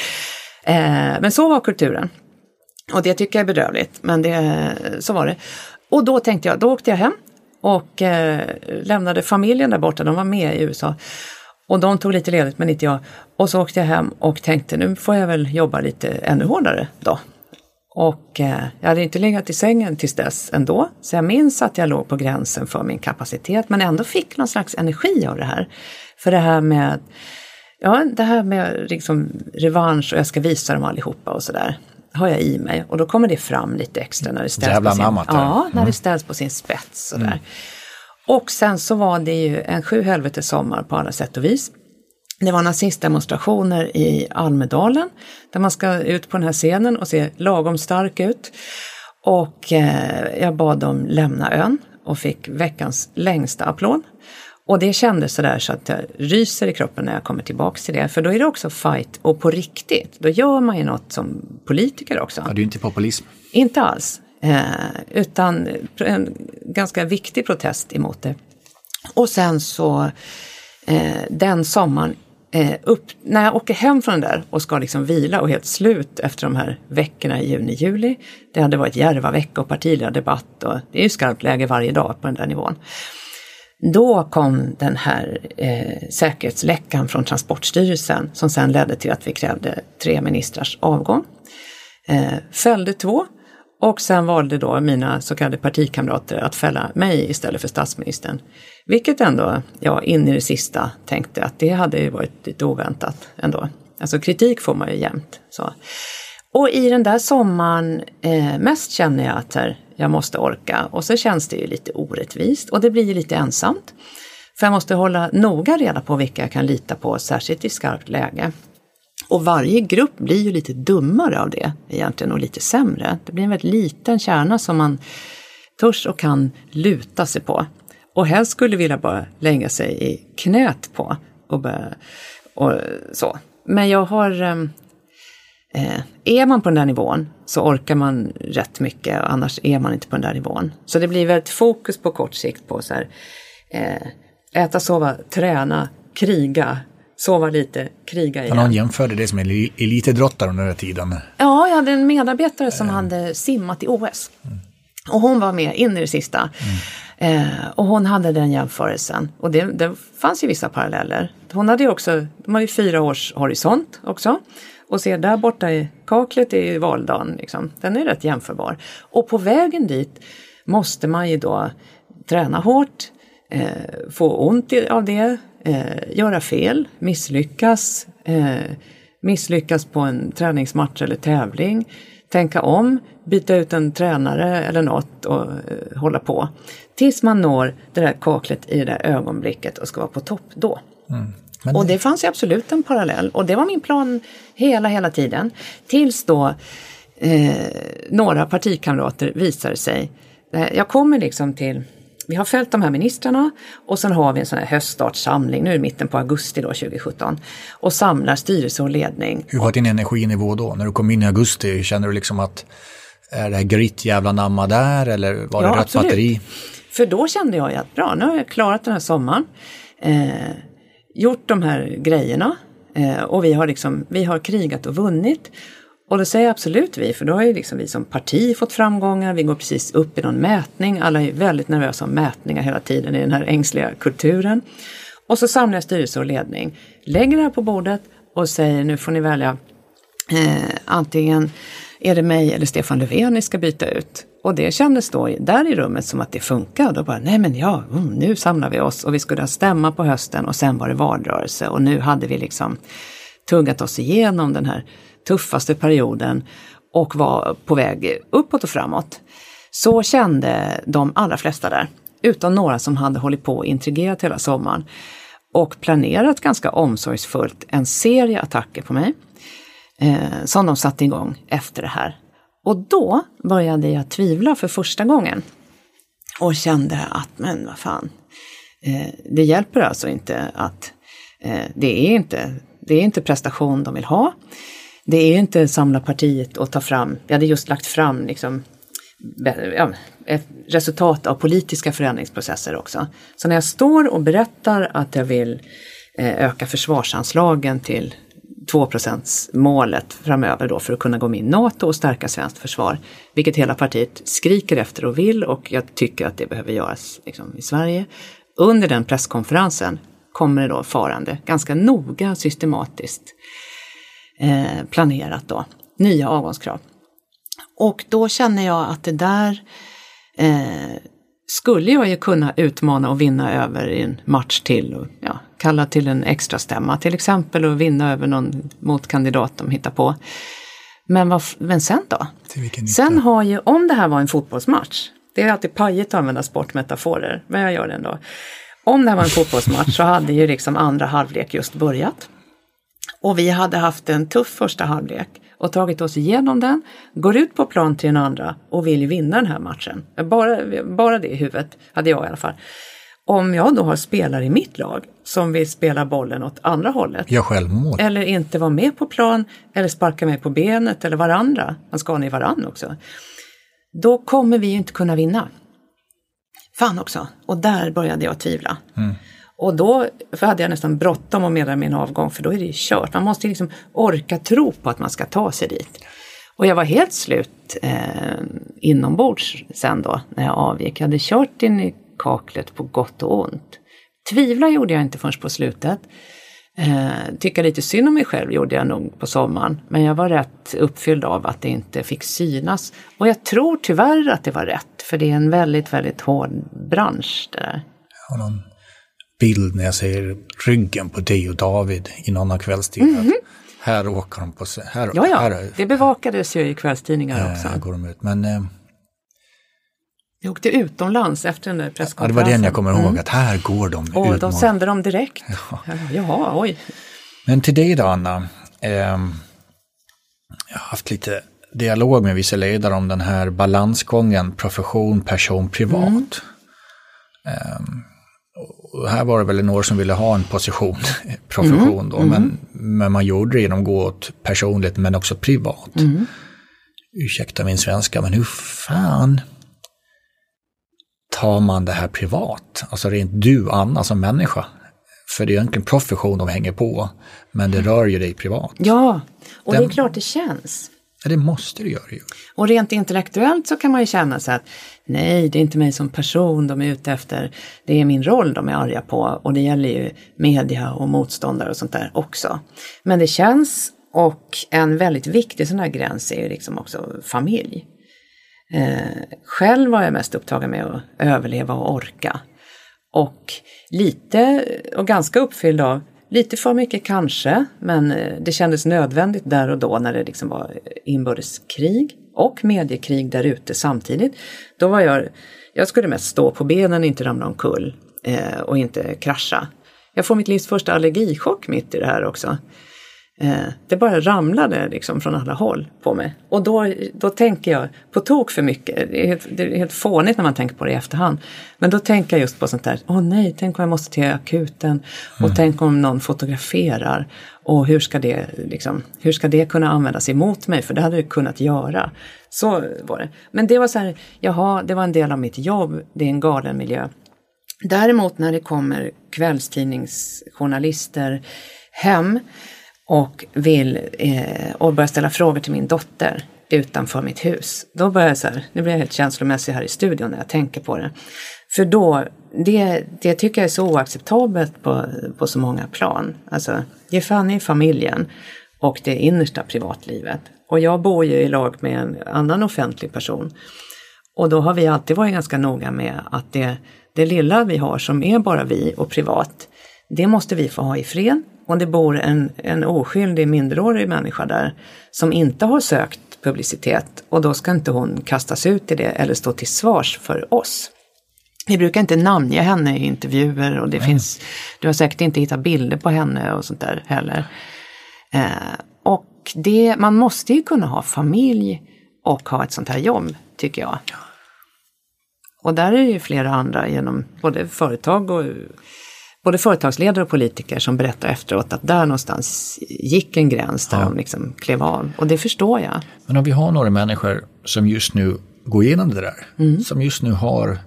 Eh, men så var kulturen. Och det tycker jag är bedrövligt, men det, så var det. Och då tänkte jag, då åkte jag hem och eh, lämnade familjen där borta, de var med i USA. Och de tog lite ledigt men inte jag. Och så åkte jag hem och tänkte nu får jag väl jobba lite ännu hårdare då. Och eh, jag hade inte legat i sängen tills dess ändå. Så jag minns att jag låg på gränsen för min kapacitet men ändå fick någon slags energi av det här. För det här med, ja, det här med liksom revansch och jag ska visa dem allihopa och sådär har jag i mig och då kommer det fram lite extra när det ställs, Jävla på sin, namnet, ja, mm. när det ställs på sin spets. Sådär. Mm. Och sen så var det ju en sju helvetes sommar på alla sätt och vis. Det var nazistdemonstrationer i Almedalen där man ska ut på den här scenen och se lagom stark ut. Och eh, jag bad dem lämna ön och fick veckans längsta applåd. Och det kändes sådär så att jag ryser i kroppen när jag kommer tillbaks till det. För då är det också fight och på riktigt. Då gör man ju något som politiker också. Ja, det är ju inte populism. Inte alls. Eh, utan en ganska viktig protest emot det. Och sen så eh, den sommaren, eh, upp, när jag åker hem från den där och ska liksom vila och helt slut efter de här veckorna i juni, juli. Det hade varit Järvavecka och partiledardebatt och det är ju skarpt läge varje dag på den där nivån. Då kom den här eh, säkerhetsläckan från Transportstyrelsen som sen ledde till att vi krävde tre ministrars avgång. Eh, fällde två och sen valde då mina så kallade partikamrater att fälla mig istället för statsministern. Vilket ändå, ja, in i det sista tänkte att det hade ju varit lite oväntat ändå. Alltså kritik får man ju jämt. Så. Och i den där sommaren, eh, mest känner jag att här, jag måste orka och så känns det ju lite orättvist och det blir ju lite ensamt. För jag måste hålla noga reda på vilka jag kan lita på, särskilt i skarpt läge. Och varje grupp blir ju lite dummare av det egentligen och lite sämre. Det blir en väldigt liten kärna som man törs och kan luta sig på. Och helst skulle vilja bara lägga sig i knät på och, börja, och så. Men jag har ehm, Eh, är man på den där nivån så orkar man rätt mycket, annars är man inte på den där nivån. Så det blir väldigt fokus på kort sikt på så här, eh, äta, sova, träna, kriga, sova lite, kriga igen. Någon jämförde det som elitidrottare under den tiden? Ja, jag hade en medarbetare som mm. hade simmat i OS. Mm. Och hon var med in i det sista. Mm. Eh, och hon hade den jämförelsen. Och det, det fanns ju vissa paralleller. Hon hade ju också, de har ju fyra års horisont också och ser där borta i kaklet är ju valdagen, liksom, den är rätt jämförbar. Och på vägen dit måste man ju då träna hårt, eh, få ont av det, eh, göra fel, misslyckas, eh, misslyckas på en träningsmatch eller tävling, tänka om, byta ut en tränare eller något och eh, hålla på. Tills man når det där kaklet i det där ögonblicket och ska vara på topp då. Mm. Men... Och det fanns ju absolut en parallell och det var min plan hela, hela tiden. Tills då eh, några partikamrater visade sig. Eh, jag kommer liksom till vi har följt de här ministrarna och sen har vi en sån här höststartssamling, nu det mitten på augusti då, 2017, och samlar styrelse och ledning. Hur var din energinivå då? När du kom in i augusti, kände du liksom att är det här gritt jävla namma där eller var det ja, rätt absolut. batteri? För då kände jag att bra, nu har jag klarat den här sommaren. Eh, gjort de här grejerna eh, och vi har, liksom, vi har krigat och vunnit. Och det säger absolut vi, för då har ju liksom vi som parti fått framgångar, vi går precis upp i någon mätning, alla är väldigt nervösa om mätningar hela tiden i den här ängsliga kulturen. Och så samlar jag styrelse och ledning, lägger det här på bordet och säger nu får ni välja eh, antingen är det mig eller Stefan Löfven ni ska byta ut? Och det kändes då där i rummet som att det funkade. Och då bara, nej men ja, mm, nu samlar vi oss och vi skulle ha stämma på hösten och sen var det valrörelse och nu hade vi liksom tuggat oss igenom den här tuffaste perioden och var på väg uppåt och framåt. Så kände de allra flesta där, utom några som hade hållit på och intrigerat hela sommaren och planerat ganska omsorgsfullt en serie attacker på mig eh, som de satte igång efter det här. Och då började jag tvivla för första gången. Och kände att, men vad fan, eh, det hjälper alltså inte att eh, det, är inte, det är inte prestation de vill ha. det är inte samla partiet och ta fram, vi hade just lagt fram liksom, ja, ett resultat av politiska förändringsprocesser också. Så när jag står och berättar att jag vill eh, öka försvarsanslagen till 2% målet framöver då för att kunna gå med i NATO och stärka svenskt försvar. Vilket hela partiet skriker efter och vill och jag tycker att det behöver göras liksom, i Sverige. Under den presskonferensen kommer det då farande, ganska noga systematiskt eh, planerat då, nya avgångskrav. Och då känner jag att det där eh, skulle jag ju kunna utmana och vinna över i en match till och ja, kalla till en extra stämma till exempel och vinna över någon motkandidat de hittar på. Men, vad, men sen då? Sen har ju, om det här var en fotbollsmatch, det är alltid pajigt att använda sportmetaforer, men jag gör det ändå. Om det här var en fotbollsmatch så hade ju liksom andra halvlek just börjat. Och vi hade haft en tuff första halvlek och tagit oss igenom den, går ut på plan till den andra och vill vinna den här matchen. Bara, bara det i huvudet hade jag i alla fall. Om jag då har spelare i mitt lag som vill spela bollen åt andra hållet. Gör självmål. Eller inte vara med på plan eller sparka mig på benet eller varandra. Man ska ni varann också. Då kommer vi inte kunna vinna. Fan också. Och där började jag tvivla. Mm. Och då för hade jag nästan bråttom att meddela min avgång för då är det ju kört. Man måste liksom orka tro på att man ska ta sig dit. Och jag var helt slut eh, inombords sen då när jag avgick. Jag hade kört in i kaklet på gott och ont. Tvivla gjorde jag inte förrän på slutet. Eh, tycka lite synd om mig själv gjorde jag nog på sommaren. Men jag var rätt uppfylld av att det inte fick synas. Och jag tror tyvärr att det var rätt. För det är en väldigt, väldigt hård bransch det där. Jag har någon bild när jag ser ryggen på dig och David i någon av kvällstidningarna. Mm -hmm. Här åker de på... Här, ja, ja. Här, det bevakades ju i kvällstidningar också. Här går de ut. Men, eh, jag åkte utomlands efter den där presskonferensen. Ja, det var den jag kommer ihåg, mm. att här går de Och de sände dem direkt. Ja. Jaha, oj. Men till dig då, Anna. Eh, jag har haft lite dialog med vissa ledare om den här balansgången profession, person, privat. Mm. Eh, och här var det väl några som ville ha en position, profession mm. då, mm. Men, men man gjorde det genom att gå åt personligt men också privat. Mm. Ursäkta min svenska, men hur fan tar man det här privat? Alltså rent du, Anna, som människa. För det är egentligen profession de hänger på, men det rör ju dig privat. Ja, och Den, det är klart det känns. Ja, det måste du göra ju. Och rent intellektuellt så kan man ju känna sig att nej, det är inte mig som person de är ute efter. Det är min roll de är arga på och det gäller ju media och motståndare och sånt där också. Men det känns och en väldigt viktig sån här gräns är ju liksom också familj. Eh, själv var jag mest upptagen med att överleva och orka. Och lite, och ganska uppfylld av, lite för mycket kanske, men eh, det kändes nödvändigt där och då när det liksom var inbördeskrig och mediekrig där ute samtidigt. Då var jag, jag skulle mest stå på benen, inte ramla omkull eh, och inte krascha. Jag får mitt livs första allergichock mitt i det här också. Eh, det bara ramlade liksom från alla håll på mig. Och då, då tänker jag på tok för mycket. Det är, helt, det är helt fånigt när man tänker på det i efterhand. Men då tänker jag just på sånt där, åh nej, tänk om jag måste till akuten. Och mm. tänk om någon fotograferar. Och hur ska, det, liksom, hur ska det kunna användas emot mig? För det hade det kunnat göra. Så var det. Men det var så här, jaha, det var en del av mitt jobb. Det är en galen miljö. Däremot när det kommer kvällstidningsjournalister hem och vill eh, och börjar ställa frågor till min dotter utanför mitt hus. Då börjar jag så här, nu blir jag helt känslomässig här i studion när jag tänker på det. För då, det, det tycker jag är så oacceptabelt på, på så många plan. Alltså, ge fan i familjen och det innersta privatlivet. Och jag bor ju i lag med en annan offentlig person. Och då har vi alltid varit ganska noga med att det, det lilla vi har som är bara vi och privat, det måste vi få ha i fred om det bor en, en oskyldig minderårig människa där som inte har sökt publicitet och då ska inte hon kastas ut i det eller stå till svars för oss. Vi brukar inte namnge henne i intervjuer och det mm. finns, du har säkert inte hittat bilder på henne och sånt där heller. Eh, och det, man måste ju kunna ha familj och ha ett sånt här jobb, tycker jag. Och där är det ju flera andra genom både företag och både företagsledare och politiker som berättar efteråt att där någonstans gick en gräns där Ja. de liksom klev av. Och det förstår jag. Men om vi har några människor som just nu går igenom det där, som just nu har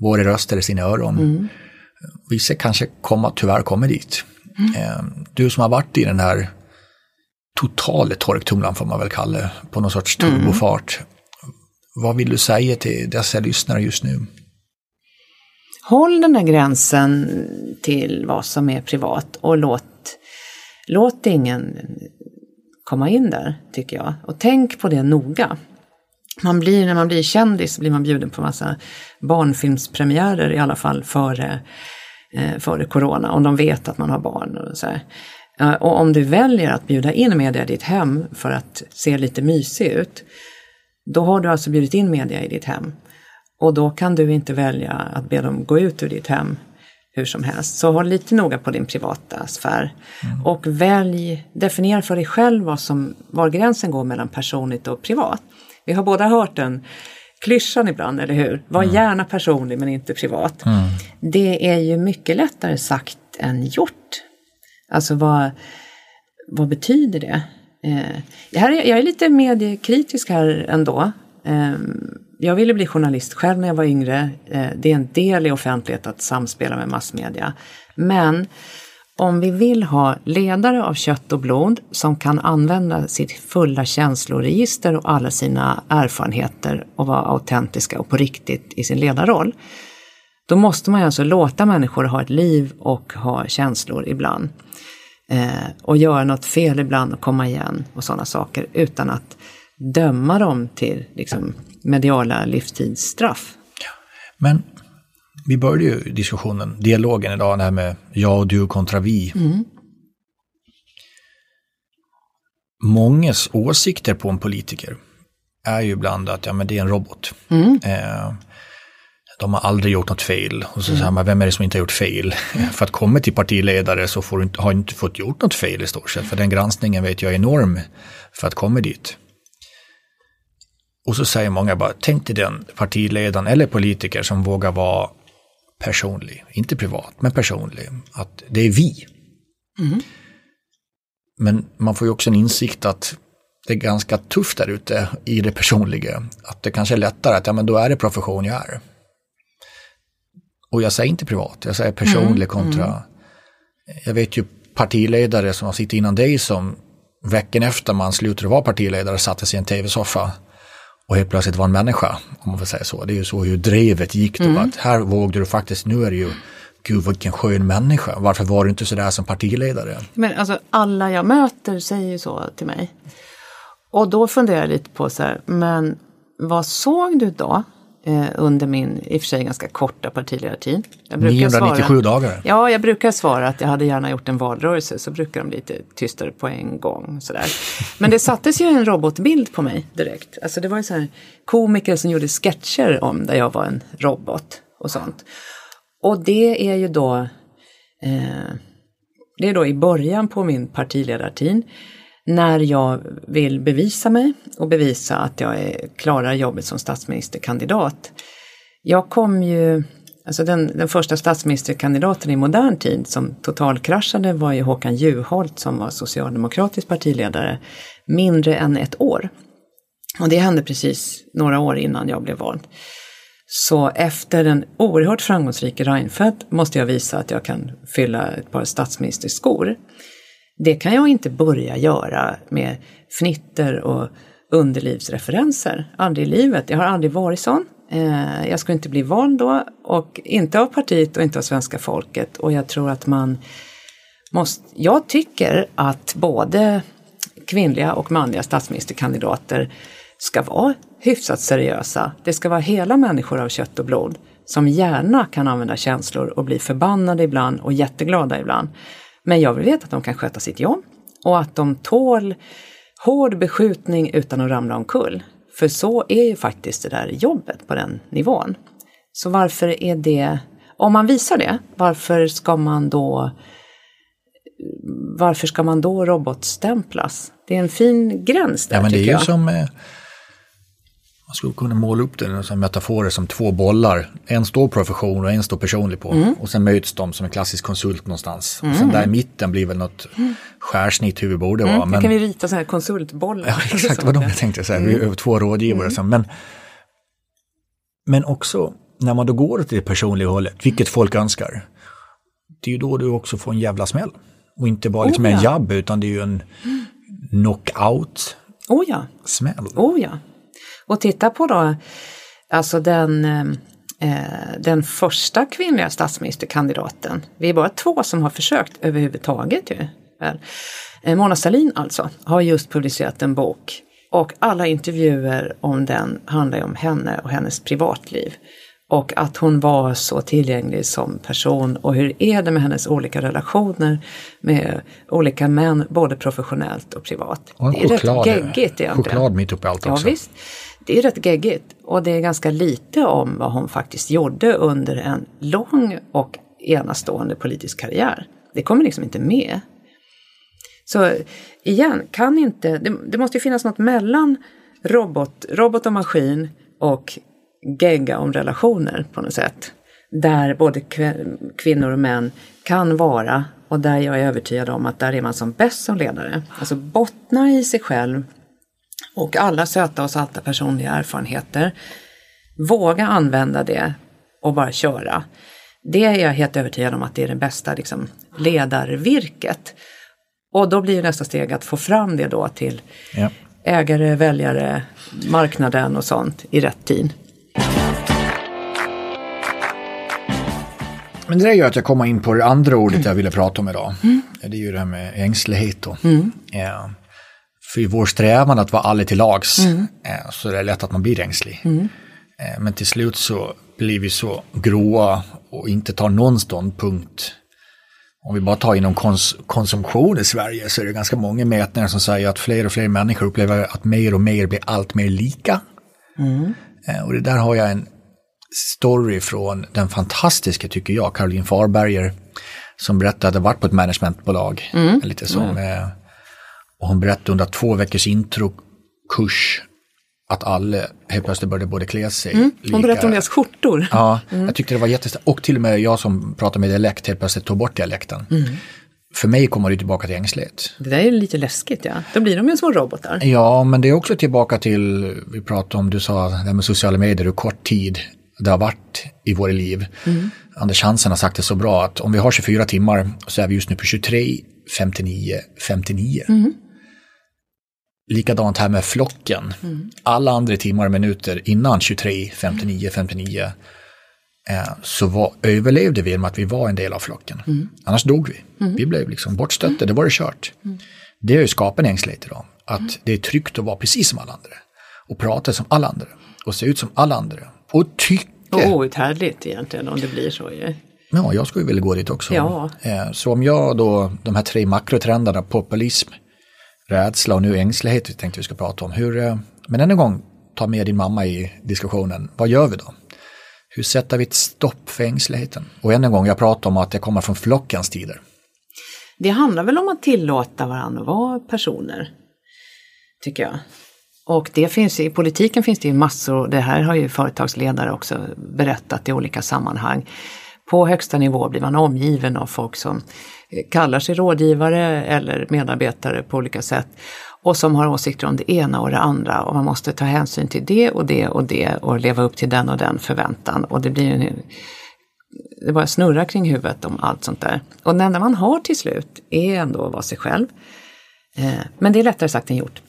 våra röster i sina öron. Vissa kanske komma, tyvärr kommer dit. Eh, Du som har varit i den här totala torktumlaren får man väl kalla på någon sorts turbofart. Vad vill du säga till dessa lyssnare just nu? Håll den där gränsen till vad som är privat och låt, låt ingen komma in där, tycker jag. Och tänk på det noga. Man blir, när man blir kändis blir man bjuden på massa barnfilmspremiärer i alla fall före, eh, före corona, om de vet att man har barn. Och, så här. Eh, och om du väljer att bjuda in media i ditt hem för att se lite mysig ut, då har du alltså bjudit in media i ditt hem. Och då kan du inte välja att be dem gå ut ur ditt hem hur som helst. Så håll lite noga på din privata sfär. Och välj, definiera för dig själv vad som, var gränsen går mellan personligt och privat. Vi har båda hört den klyschan ibland, eller hur? Var gärna personlig men inte privat. Det är ju mycket lättare sagt än gjort. Alltså vad, vad betyder det? Eh, jag, är, jag är lite mediekritisk här ändå. Eh, jag ville bli journalist själv när jag var yngre. Eh, det är en del i offentlighet att samspela med massmedia. Men om vi vill ha ledare av kött och blod som kan använda sitt fulla känsloregister och alla sina erfarenheter och vara autentiska och på riktigt i sin ledarroll. Då måste man ju alltså låta människor ha ett liv och ha känslor ibland. Eh, och göra något fel ibland och komma igen och sådana saker utan att döma dem till liksom, mediala livstidsstraff. Men vi började ju diskussionen, dialogen idag, det här med jag och du kontra vi. Mångas åsikter på en politiker är ju ibland att ja, men det är en robot. Eh, de har aldrig gjort något fel. Och så säger man, vem är det som inte har gjort fel? för att komma till partiledare så får du inte, har du inte fått gjort något fel i stort sett. För den granskningen vet jag är enorm för att komma dit. Och så säger många bara, tänk dig den partiledaren eller politiker som vågar vara personlig, inte privat, men personlig. Att det är vi. Men man får ju också en insikt att det är ganska tufft där ute i det personliga. Att det kanske är lättare att, ja men då är det profession jag är. Och jag säger inte privat, jag säger personlig kontra, jag vet ju partiledare som har suttit innan dig som veckan efter man slutade vara partiledare satte sig i en tv-soffa och helt plötsligt var en människa, om man får säga så. Det är ju så hur drevet gick då, att här vågade du faktiskt, nu är det ju, gud vilken skön människa, varför var du inte sådär som partiledare? Men alltså alla jag möter säger ju så till mig. Och då funderar jag lite på så här, men vad såg du då eh, under min i och för sig ganska korta partiledartid? Jag brukar 997 svara, dagar. Ja, jag brukar svara att jag hade gärna gjort en valrörelse så brukar de lite tystare på en gång. Sådär. Men det sattes ju en robotbild på mig direkt. Alltså det var ju så här komiker som gjorde sketcher om där jag var en robot och sånt. Och det är ju då eh, det är då i början på min partiledartid när jag vill bevisa mig och bevisa att jag är, klarar jobbet som statsministerkandidat. Jag kom ju, alltså den, den första statsministerkandidaten i modern tid som totalkraschade var ju Håkan Juholt som var socialdemokratisk partiledare mindre än ett år. Och det hände precis några år innan jag blev vald. Så efter den oerhört framgångsrike Reinfeldt måste jag visa att jag kan fylla ett par statsministerskor. Det kan jag inte börja göra med fnitter och underlivsreferenser. Aldrig i livet. Jag har aldrig varit sån. Eh, jag skulle inte bli vald då och inte av partiet och inte av svenska folket. Och jag tror att man måste... Jag tycker att både kvinnliga och manliga statsministerkandidater ska vara hyfsat seriösa. Det ska vara hela människor av kött och blod som gärna kan använda känslor och bli förbannade ibland och jätteglada ibland. Men jag vill veta att de kan sköta sitt jobb och att de tål hård beskjutning utan att ramla omkull. För så är ju faktiskt det där jobbet på den nivån. Så varför är det, om man visar det, varför ska man då varför ska man då robotstämplas? Det är en fin gräns där Ja, men det är ju jag. som, eh, man skulle kunna måla upp det som metaforer som två bollar. En står profession och en står personlig på. Mm. Och sen möts de som en klassisk konsult någonstans. Mm. Och sen där i mitten blir väl något mm. skärsnitt hur vi borde vara. Mm, men... kan vi rita sådana här konsultbollar. Ja, exakt vad de jag tänkte säga. Vi är två rådgivare. Mm. Men, men också när man då går till det personliga hållet, vilket folk önskar. Det är ju då du också får en jävla smäll. Och inte bara liksom oh, ja. en jabb utan det är ju en knockout. Oh ja. Oh ja. Och titta på då, alltså den, eh, den första kvinnliga statsministerkandidaten. Vi är bara två som har försökt överhuvudtaget ju. Eh, Mona Sahlin alltså har just publicerat en bok och alla intervjuer om den handlar ju om henne och hennes privatliv. Och att hon var så tillgänglig som person och hur är det med hennes olika relationer med olika män, både professionellt och privat. Och det är choklad, rätt geggigt egentligen. Choklad mitt uppe i allt också. Ja, visst. Det är rätt geggigt och det är ganska lite om vad hon faktiskt gjorde under en lång och enastående politisk karriär. Det kommer liksom inte med. Så igen, kan inte, det, det måste ju finnas något mellan robot, robot och maskin och gegga om relationer på något sätt. Där både kvinnor och män kan vara och där jag är övertygad om att där är man som bäst som ledare. Alltså bottna i sig själv och alla söta och salta personliga erfarenheter. Våga använda det och bara köra. Det är jag helt övertygad om att det är det bästa liksom, ledarvirket. Och då blir nästa steg att få fram det då till ja. ägare, väljare, marknaden och sånt i rätt tid. Men det gör att jag kommer in på det andra ordet mm. jag ville prata om idag. Mm. Det är ju det här med ängslighet. Då. Mm. Ja. För i vår strävan att vara alla till lags mm. Eh, så är det lätt att man blir ängslig. Mm. Eh, men till slut så blir vi så gråa och inte tar någon ståndpunkt. Om vi bara tar inom kons konsumtion i Sverige så är det ganska många mätningar som säger att fler och fler människor upplever att mer och mer blir allt mer lika. Mm. Eh, och det där har jag en story från den fantastiska, tycker jag, Caroline Farberger, som berättade att hon varit på ett managementbolag. Mm. Lite som, mm. Och hon berättade under två veckors introkurs att alla helt plötsligt började både klä sig. Mm. Hon berättade om deras skjortor. Ja, mm. jag tyckte det var jättestarkt. Och till och med jag som pratar med dialekt helt plötsligt tog bort dialekten. Mm. För mig kommer det tillbaka till ängslighet. Det där är lite läskigt ja. Då blir de ju små robotar. Ja, men det är också tillbaka till, vi pratade om, du sa det här med sociala medier, hur kort tid det har varit i våra liv. Mm. Anders Hansen har sagt det så bra att om vi har 24 timmar så är vi just nu på 23, 59, 59. Mm. Likadant här med flocken. Mm. Alla andra timmar och minuter innan 23, 59, 59 eh, så var, överlevde vi med att vi var en del av flocken. Mm. Annars dog vi. Mm. Vi blev liksom bortstötta, det var det kört. Mm. Det har ju skapat en ängslighet idag. Att mm. det är tryggt att vara precis som alla andra. Och prata som alla andra. Och se ut som alla andra. Och tycka. Och outhärdligt egentligen om det blir så ju. Ja, jag skulle vilja gå dit också. Ja. Eh, så om jag då, de här tre makrotrenderna, populism, rädsla och nu ängslighet tänkte vi ska prata om. Hur, eh, men än en gång, ta med din mamma i diskussionen. Vad gör vi då? Hur sätter vi ett stopp för ängsligheten? Och än en gång, jag pratar om att det kommer från flockens tider. Det handlar väl om att tillåta varandra att vara personer, tycker jag. Och det finns, i politiken finns det ju massor, det här har ju företagsledare också berättat i olika sammanhang. På högsta nivå blir man omgiven av folk som eh, kallar sig rådgivare eller medarbetare på olika sätt och som har åsikter om det ena och det andra och man måste ta hänsyn till det och det och det och leva upp till den och den förväntan och det blir en, det bara snurrar kring huvudet om allt sånt där. Och det enda man har till slut är ändå att vara sig själv. Eh, men det är lättare sagt än gjort.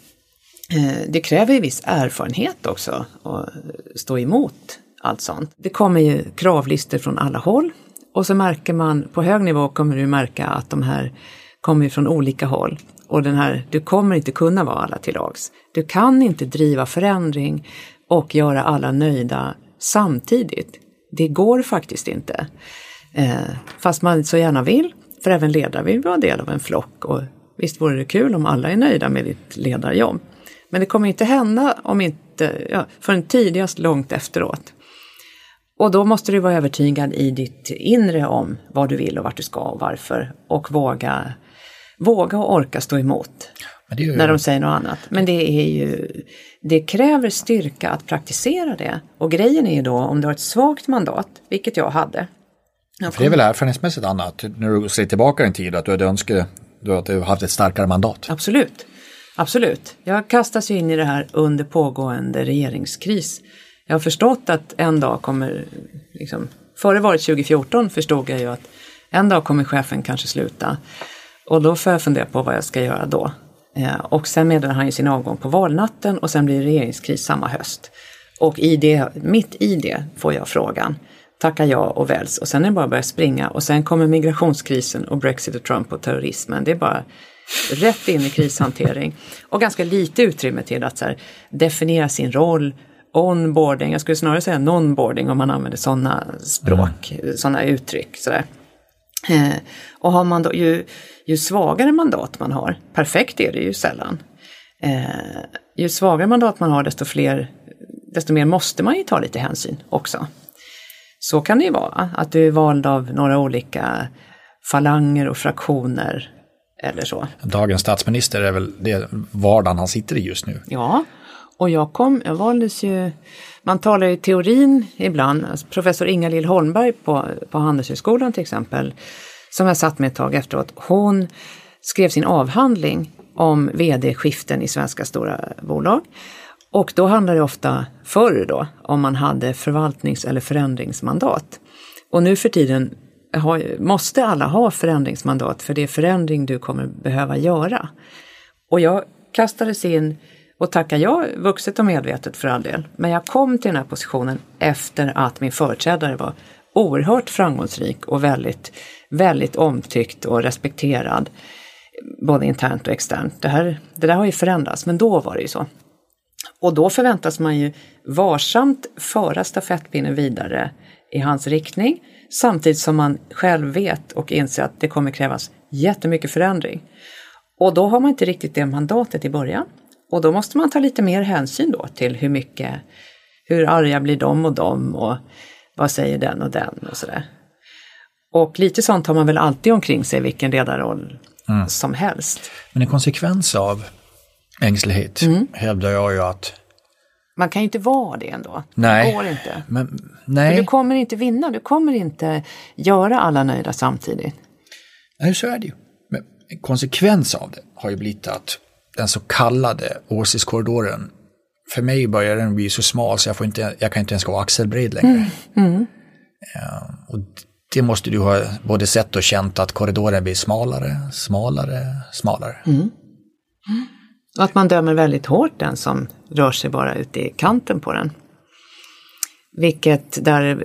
Eh, det kräver ju viss erfarenhet också att stå emot allt sånt. Det kommer ju kravlistor från alla håll och så märker man, på hög nivå kommer du märka att de här kommer från olika håll. Och den här, du kommer inte kunna vara alla till lags. Du kan inte driva förändring och göra alla nöjda samtidigt. Det går faktiskt inte. Eh, fast man så gärna vill, för även ledare vill vara del av en flock och visst vore det kul om alla är nöjda med ditt ledarjobb. Men det kommer inte hända om inte, ja, förrän tidigast långt efteråt. Och då måste du vara övertygad i ditt inre om vad du vill och vart du ska och varför. Och våga, våga och orka stå emot. ju... när de säger något annat. Men det är ju, det kräver styrka att praktisera det. Och grejen är ju då om du har ett svagt mandat, vilket jag hade. Jag För det är väl erfarenhetsmässigt annat, när du ser tillbaka en tid, att du hade önskat att du haft ett starkare mandat? Absolut. Absolut. Jag kastas ju in i det här under pågående regeringskris. Jag har förstått att en dag kommer, liksom, före valet 2014 förstod jag ju att en dag kommer chefen kanske sluta. Och då får jag fundera på vad jag ska göra då. Eh, och sen meddelar han ju sin avgång på valnatten och sen blir det regeringskris samma höst. Och i det, mitt i det får jag frågan, tackar ja och väljs och sen är det bara att börja springa och sen kommer migrationskrisen och Brexit och Trump och terrorismen. Det är bara rätt in i krishantering och ganska lite utrymme till att så här, definiera sin roll, onboarding, jag skulle snarare säga nonboarding om man använder sådana språk, mm. sådana uttryck. Sådär. Eh, och har man då, ju, ju svagare mandat man har, perfekt är det ju sällan, eh, ju svagare mandat man har desto fler, desto mer måste man ju ta lite hänsyn också. Så kan det ju vara, att du är vald av några olika falanger och fraktioner eller så. Dagens statsminister är väl det vardagen han sitter i just nu. Ja, och jag kom, jag valdes ju, man talar ju teorin ibland, alltså professor Inga-Lill Holmberg på, på Handelshögskolan till exempel, som jag satt med ett tag efteråt, hon skrev sin avhandling om vd-skiften i svenska stora bolag. Och då handlade det ofta förr då om man hade förvaltnings eller förändringsmandat. Och nu för tiden har, måste alla ha förändringsmandat för det är förändring du kommer behöva göra. Och jag kastades in och tackar jag vuxet och medvetet för all del. Men jag kom till den här positionen efter att min företrädare var oerhört framgångsrik och väldigt, väldigt omtyckt och respekterad. Både internt och externt. Det, här, det där har ju förändrats, men då var det ju så. Och då förväntas man ju varsamt föra stafettpinnen vidare i hans riktning samtidigt som man själv vet och inser att det kommer krävas jättemycket förändring. Och då har man inte riktigt det mandatet i början. Och då måste man ta lite mer hänsyn då till hur mycket, hur arga blir de och de och vad säger den och den och sådär. Och lite sånt har man väl alltid omkring sig, vilken ledarroll mm. som helst. Men en konsekvens av ängslighet mm. hävdar jag ju att man kan ju inte vara det ändå. Nej. Det går inte. Men, nej. För du kommer inte vinna, du kommer inte göra alla nöjda samtidigt. Nej, så är det ju. Men en konsekvens av det har ju blivit att den så kallade åsiktskorridoren, för mig börjar den bli så smal så jag, får inte, jag kan inte ens gå axelbred längre. Mm. Mm. Ja, och det måste du ha både sett och känt att korridoren blir smalare, smalare, smalare. Mm. Och att man dömer väldigt hårt den som rör sig bara ut i kanten på den. Vilket, där,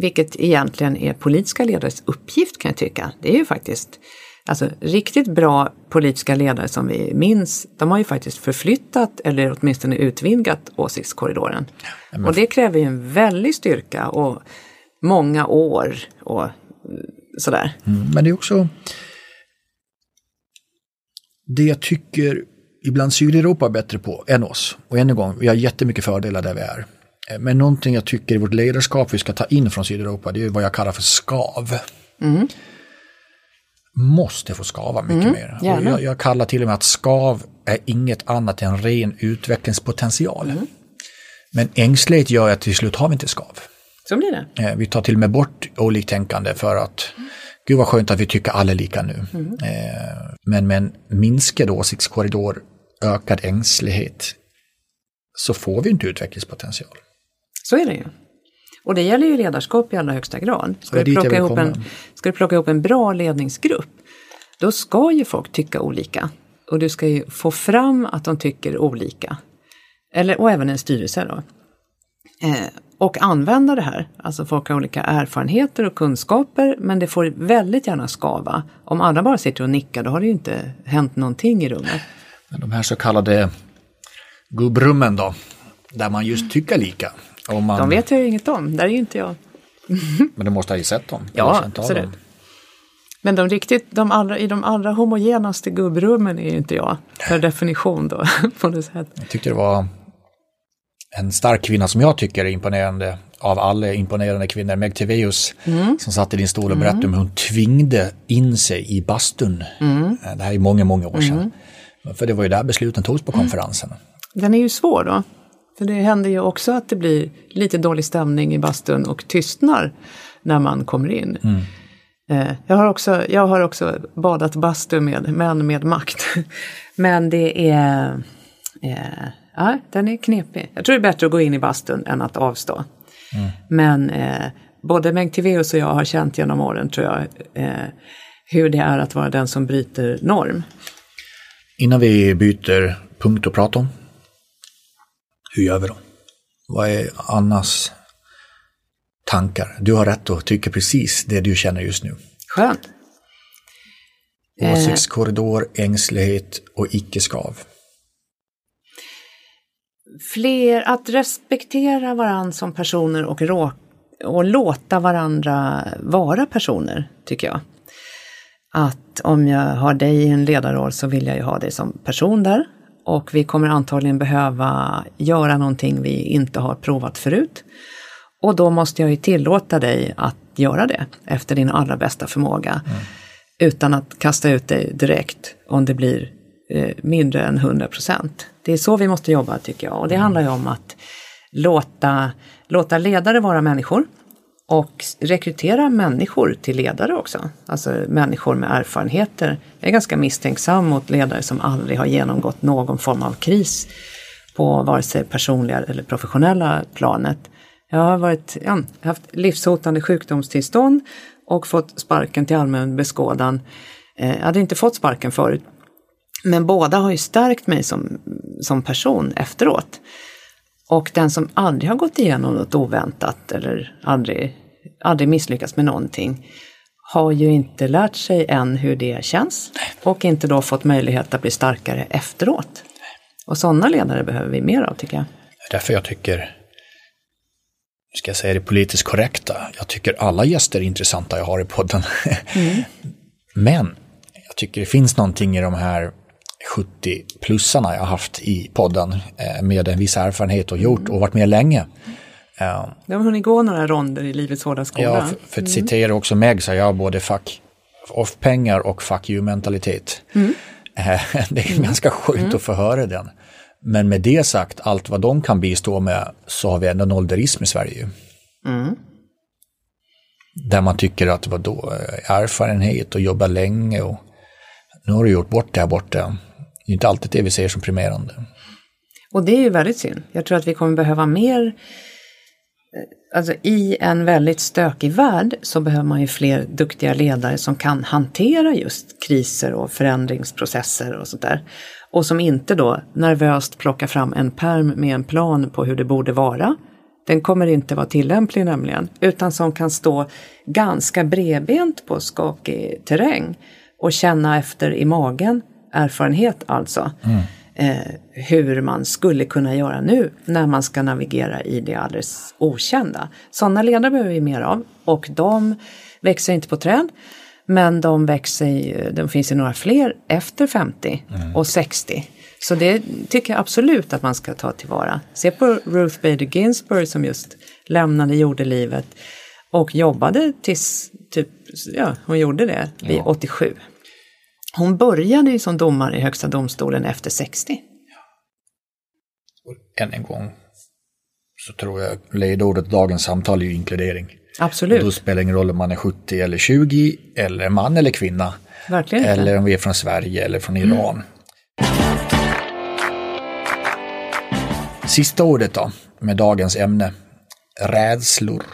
vilket egentligen är politiska ledares uppgift kan jag tycka. Det är ju faktiskt Alltså riktigt bra politiska ledare som vi minns, de har ju faktiskt förflyttat eller åtminstone utvidgat åsiktskorridoren. Ja, och det kräver ju en väldig styrka och många år och sådär. Mm, men det är också det jag tycker ibland Sydeuropa är bättre på än oss. Och än en gång, vi har jättemycket fördelar där vi är. Eh, men någonting jag tycker i vårt ledarskap vi ska ta in från Sydeuropa, det är vad jag kallar för skav. Mm. Måste få skava mycket mm, mer. Jag, jag, kallar till och med att skav är inget annat än ren utvecklingspotential. Mm. Men ängslighet gör att till slut har vi inte skav. Så blir det. Eh, vi tar till och med bort oliktänkande för att mm. Gud vad skönt att vi tycker alla är lika nu. Mm. Eh, men med en minskad åsiktskorridor, ökad ängslighet, så får vi inte utvecklingspotential. Så är det ju. Och det gäller ju ledarskap i allra högsta grad. Ska du, plocka ihop en, ska du plocka ihop en bra ledningsgrupp, då ska ju folk tycka olika. Och du ska ju få fram att de tycker olika. Eller, och även en styrelse då. Eh, och använda det här. Alltså folk har olika erfarenheter och kunskaper men det får väldigt gärna skava. Om alla bara sitter och nickar då har det ju inte hänt någonting i rummet. Men de här så kallade gubbrummen då, där man just tycker lika. Man... De vet jag ju inget om, där är ju inte jag. men du måste ha ju sett dem? Ja, absolut. Men de riktigt, de allra, i de allra homogenaste gubbrummen är ju inte jag, per definition då. på något sätt. Jag tyckte det var en stark kvinna som jag tycker är imponerande av alla imponerande kvinnor, Meg Tiveus, mm. som satt i din stol och berättade mm. om hur hon tvingde in sig i bastun. Mm. Det här är många, många år sedan. Mm. För det var ju där besluten togs på konferensen. Den är ju svår då. För det händer ju också att det blir lite dålig stämning i bastun och tystnar när man kommer in. Mm. Eh, Jag har, också, jag har också badat bastu med män med makt. Men det är... Eh, ja, den är knepig. Jag tror det är bättre att gå in i bastun än att avstå. Men eh, både Bengt Tivéus och jag har känt genom åren, tror jag, eh, hur det är att vara den som bryter norm. Innan vi byter punkt att prata om, hur gör vi då? Vad är Annas tankar? Du har rätt att tycka precis det du känner just nu. Skönt. Eh. Åsiktskorridor, ängslighet och icke-skav. Fler, att respektera varandra som personer och, rå, och låta varandra vara personer, tycker jag. Att om jag har dig i en ledarroll så vill jag ju ha dig som person där. Och vi kommer antagligen behöva göra någonting vi inte har provat förut. Och då måste jag ju tillåta dig att göra det efter din allra bästa förmåga. Utan att kasta ut dig direkt om det blir eh, mindre än 100 procent. Det är så vi måste jobba tycker jag. Och det handlar ju om att låta, låta ledare vara människor och rekrytera människor till ledare också. Alltså människor med erfarenheter. Jag är ganska misstänksam mot ledare som aldrig har genomgått någon form av kris på vare sig personliga eller professionella planet. Jag har varit, ja, haft livshotande sjukdomstillstånd och fått sparken till allmän beskådan. Eh, jag hade inte fått sparken förut. Men båda har ju stärkt mig som, som person efteråt. Och den som aldrig har gått igenom något oväntat eller aldrig, aldrig misslyckats med någonting har ju inte lärt sig än hur det känns och inte då fått möjlighet att bli starkare efteråt. Och sådana ledare behöver vi mer av tycker jag. Det är därför jag tycker, nu ska jag säga det politiskt korrekta, jag tycker alla gäster är intressanta jag har i podden. Men jag tycker det finns någonting i de här 70-plussarna jag har haft i podden eh, med en viss erfarenhet och gjort och varit med länge. De har hunnit gå några ronder i livets hårda skola. Ja, för, för att citera också Meg så har jag både fuck off pengar och fuck you mentalitet. Eh, Det är ganska skönt att få höra den. Men med det sagt, allt vad de kan bistå med så har vi ändå nollderism i Sverige. ju. Där man tycker att vadå, eh, erfarenhet och jobba länge och nu har du gjort bort det här borta. Det är inte alltid det vi ser som primerande. Och det är ju väldigt synd. Jag tror att vi kommer behöva mer eh, Alltså i en väldigt stökig värld så behöver man ju fler duktiga ledare som kan hantera just kriser och förändringsprocesser och sånt där. Och som inte då nervöst plockar fram en perm med en plan på hur det borde vara. Den kommer inte vara tillämplig nämligen, utan som kan stå ganska bredbent på skakig terräng och känna efter i magen, erfarenhet alltså, eh, hur man skulle kunna göra nu när man ska navigera i det alldeles okända. Sådana ledare behöver vi mer av och de växer inte på träd. Men de växer, de finns ju några fler efter 50 och 60. Så det tycker jag absolut att man ska ta tillvara. Se på Ruth Bader Ginsburg som just lämnade jordelivet och jobbade tills typ, ja, hon gjorde det vid 87. Hon började ju som domare i Högsta domstolen efter 60. Och än en gång så tror jag ledordet dagens samtal är ju inkludering. Absolut. Och då spelar det ingen roll om man är 70 eller 20 eller man eller kvinna. Verkligen. Eller om vi är från Sverige eller från Iran. Sista ordet då, med dagens ämne. Rädslor.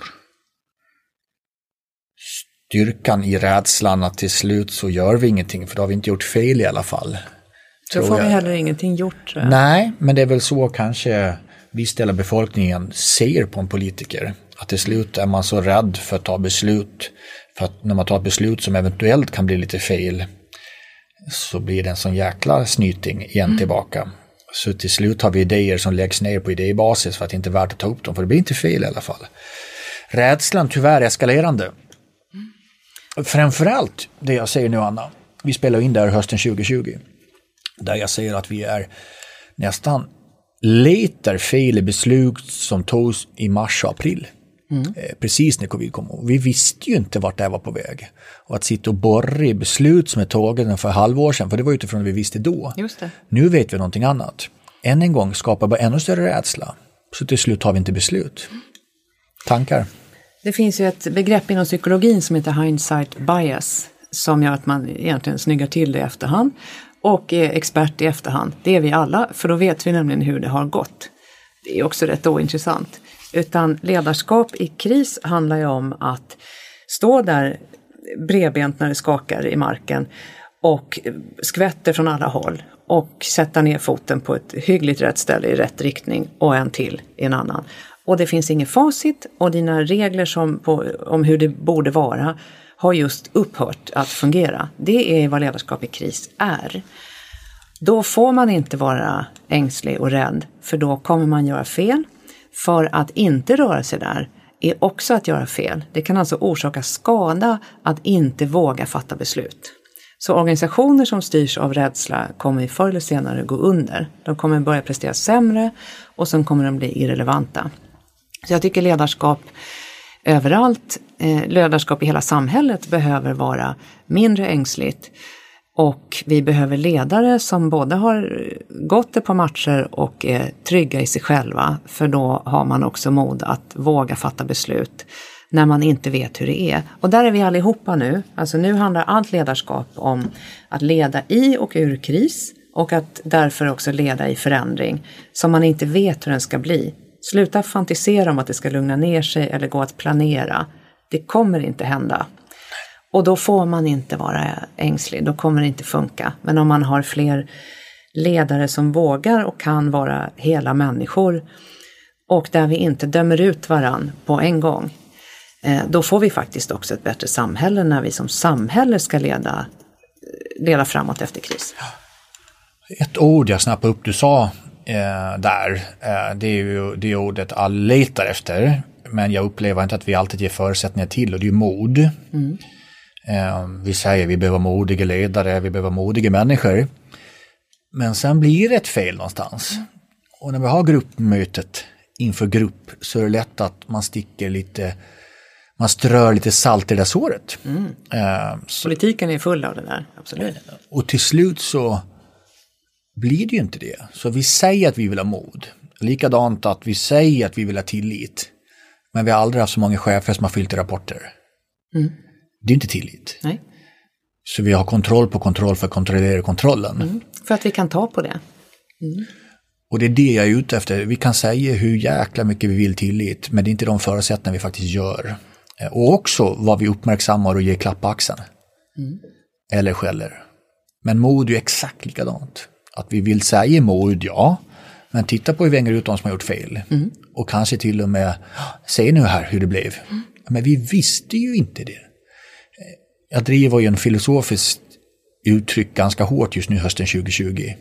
Styrkan i rädslan att till slut så gör vi ingenting, för då har vi inte gjort fel i alla fall. Då får vi heller ingenting gjort. Nej, men det är väl så kanske viss del av befolkningen ser på en politiker. Att till slut är man så rädd för att ta beslut. För att när man tar ett beslut som eventuellt kan bli lite fel så blir det en sån jäkla snyting igen tillbaka. Så till slut har vi idéer som läggs ner på idébasis för att det inte är värt att ta upp dem, för det blir inte fel i alla fall. Rädslan tyvärr eskalerande. Framförallt det jag säger nu Anna, vi spelar in där hösten 2020 där jag säger att vi är nästan letar fel i beslut som togs i mars och april. Mm. Eh, precis när covid kom. Vi visste ju inte vart det var på väg. Och att sitta och borra i beslut som är tagna för halvår sedan, för det var utifrån det vi visste då. Nu vet vi någonting annat. Än en gång skapar bara ännu större rädsla. Så till slut tar vi inte beslut. Tankar? Det finns ju ett begrepp inom psykologin som heter hindsight bias som gör att man egentligen snyggar till det i efterhand och är expert i efterhand. Det är vi alla, för då vet vi nämligen hur det har gått. Det är också rätt ointressant. Utan ledarskap i kris handlar ju om att stå där bredbent när det skakar i marken och skvätter från alla håll och sätta ner foten på ett hyggligt rätt ställe i rätt riktning och en till i en annan. Och det finns inget facit och dina regler som på, om hur det borde vara har just upphört att fungera. Det är vad ledarskap i kris är. Då får man inte vara ängslig och rädd, för då kommer man göra fel. För att inte röra sig där är också att göra fel. Det kan alltså orsaka skada att inte våga fatta beslut. Så organisationer som styrs av rädsla kommer förr eller senare gå under. De kommer börja prestera sämre och sen kommer de bli irrelevanta. Så jag tycker ledarskap överallt, eh, ledarskap i hela samhället behöver vara mindre ängsligt. Och vi behöver ledare som både har gått ett par matcher och är trygga i sig själva. För då har man också mod att våga fatta beslut när man inte vet hur det är. Och där är vi allihopa nu. Alltså nu handlar allt ledarskap om att leda i och ur kris och att därför också leda i förändring som man inte vet hur den ska bli. Sluta fantisera om att det ska lugna ner sig eller gå att planera. Det kommer inte hända. Och då får man inte vara ängslig, då kommer det inte funka. Men om man har fler ledare som vågar och kan vara hela människor och där vi inte dömer ut varann på en gång, eh, då får vi faktiskt också ett bättre samhälle när vi som samhälle ska leda, eh, leda framåt efter kris. Ett ord jag snappade upp, du sa eh, där, eh, det är ju det ordet alla letar efter. Men jag upplever inte att vi alltid ger förutsättningar till och det är ju mod. Mm. Eh, vi säger vi behöver modiga ledare, vi behöver modiga människor. Men sen blir det ett fel någonstans. Mm. Och när vi har gruppmötet inför grupp så är det lätt att man sticker lite, man strör lite salt i det där såret. Mm. Eh, Politiken är full av det där, absolut. Och till slut så blir det ju inte det. Så vi säger att vi vill ha mod. Likadant att vi säger att vi vill ha tillit. Men vi har aldrig haft så många chefer som har fyllt i rapporter. Mm. Det är inte tillit. Nej. Så vi har kontroll på kontroll för att kontrollera kontrollen. Mm. För att vi kan ta på det. Mm. Och det är det jag är ute efter. Vi kan säga hur jäkla mycket vi vill tillit, men det är inte de förutsättningar vi faktiskt gör. Eh, och också vad vi uppmärksammar och ger klapp på axeln. Mm. Eller skäller. Men mod är ju exakt likadant att vi vill säga mod, ja. Men titta på hur vi hänger ut de som har gjort fel. Mm. Och kanske till och med, se nu här hur det blev. Mm. Men vi visste ju inte det. Jag driver ju en filosofisk uttryck ganska hårt just nu hösten 2020.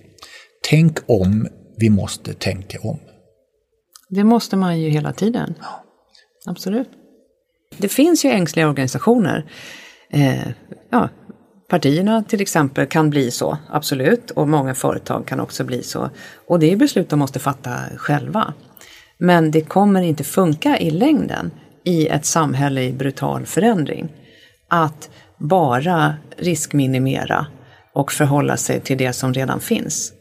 Tänk om, vi måste tänka om. Det måste man ju hela tiden. Ja. Absolut. Det finns ju ängsliga organisationer. Eh, ja, Partierna till exempel kan bli så, absolut, och många företag kan också bli så. Och det är beslut de måste fatta själva. Men det kommer inte funka i längden i ett samhälle i brutal förändring att bara riskminimera och förhålla sig till det som redan finns.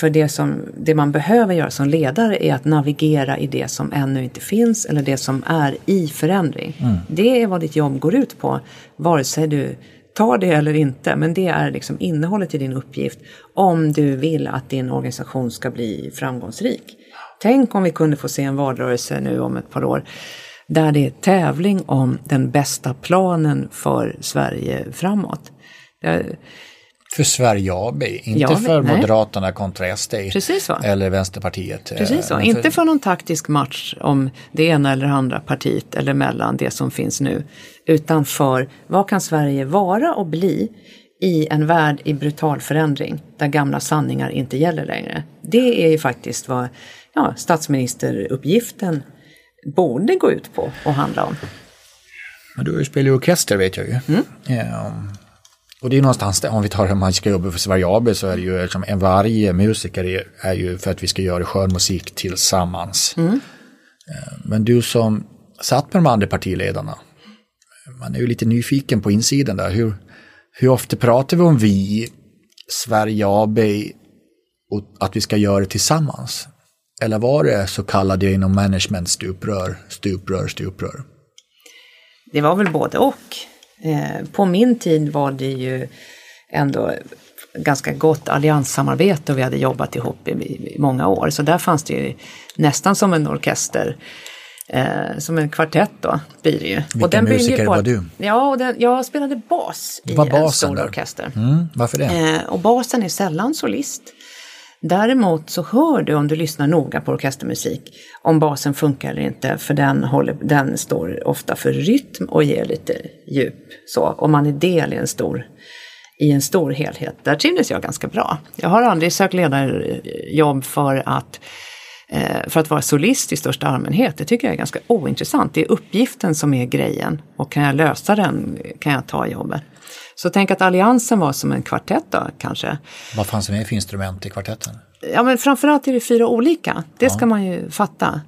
För det, som, det man behöver göra som ledare är att navigera i det som ännu inte finns eller det som är i förändring. Mm. Det är vad ditt jobb går ut på, vare sig du ta det eller inte, men det är liksom innehållet i din uppgift om du vill att din organisation ska bli framgångsrik. Tänk om vi kunde få se en valrörelse nu om ett par år där det är tävling om den bästa planen för Sverige framåt. För Sverige AB, inte ja, för nej. Moderaterna kontra SD eller Vänsterpartiet. Precis så, inte för någon taktisk match om det ena eller andra partiet eller mellan det som finns nu. Utan för vad kan Sverige vara och bli i en värld i brutal förändring där gamla sanningar inte gäller längre. Det är ju faktiskt vad ja, statsministeruppgiften borde gå ut på och handla om. Men du spelar ju orkester vet jag ju. Mm. Ja, och det är någonstans, om vi tar man ska jobba för Sverige AB så är det ju liksom, en varje musiker är, är ju för att vi ska göra skön musik tillsammans. Mm. Eh, men du som satt med de andra partiledarna. Man är ju lite nyfiken på insidan där. Hur, hur ofta pratar vi om vi, Sverige AB och att vi ska göra det tillsammans? Eller var det så kallade inom management stuprör, stuprör, stuprör? Det var väl både och. Eh, på min tid var det ju ändå ganska gott allianssamarbete och vi hade jobbat ihop i, i många år. Så där fanns det ju nästan som en orkester. Eh, som en kvartett då blir det ju. Vilken och den musiker på, var du? Ja, och den, jag spelade bas i Var en stor där? orkester. Mm, varför det? Eh, och basen är sällan solist. Däremot så hör du om du lyssnar noga på orkestermusik om basen funkar eller inte, för den, håller, den står ofta för rytm och ger lite djup. Så, om man är del i en stor i en stor helhet. Där trivdes jag ganska bra. Jag har aldrig sökt ledarjobb för att, för att vara solist i största allmänhet. Det tycker jag är ganska ointressant. Det är uppgiften som är grejen och kan jag lösa den kan jag ta jobbet. Så tänk att alliansen var som en kvartett då kanske. Vad fanns det med för instrument i kvartetten? Ja men framförallt är det fyra olika, det ska man ju fatta.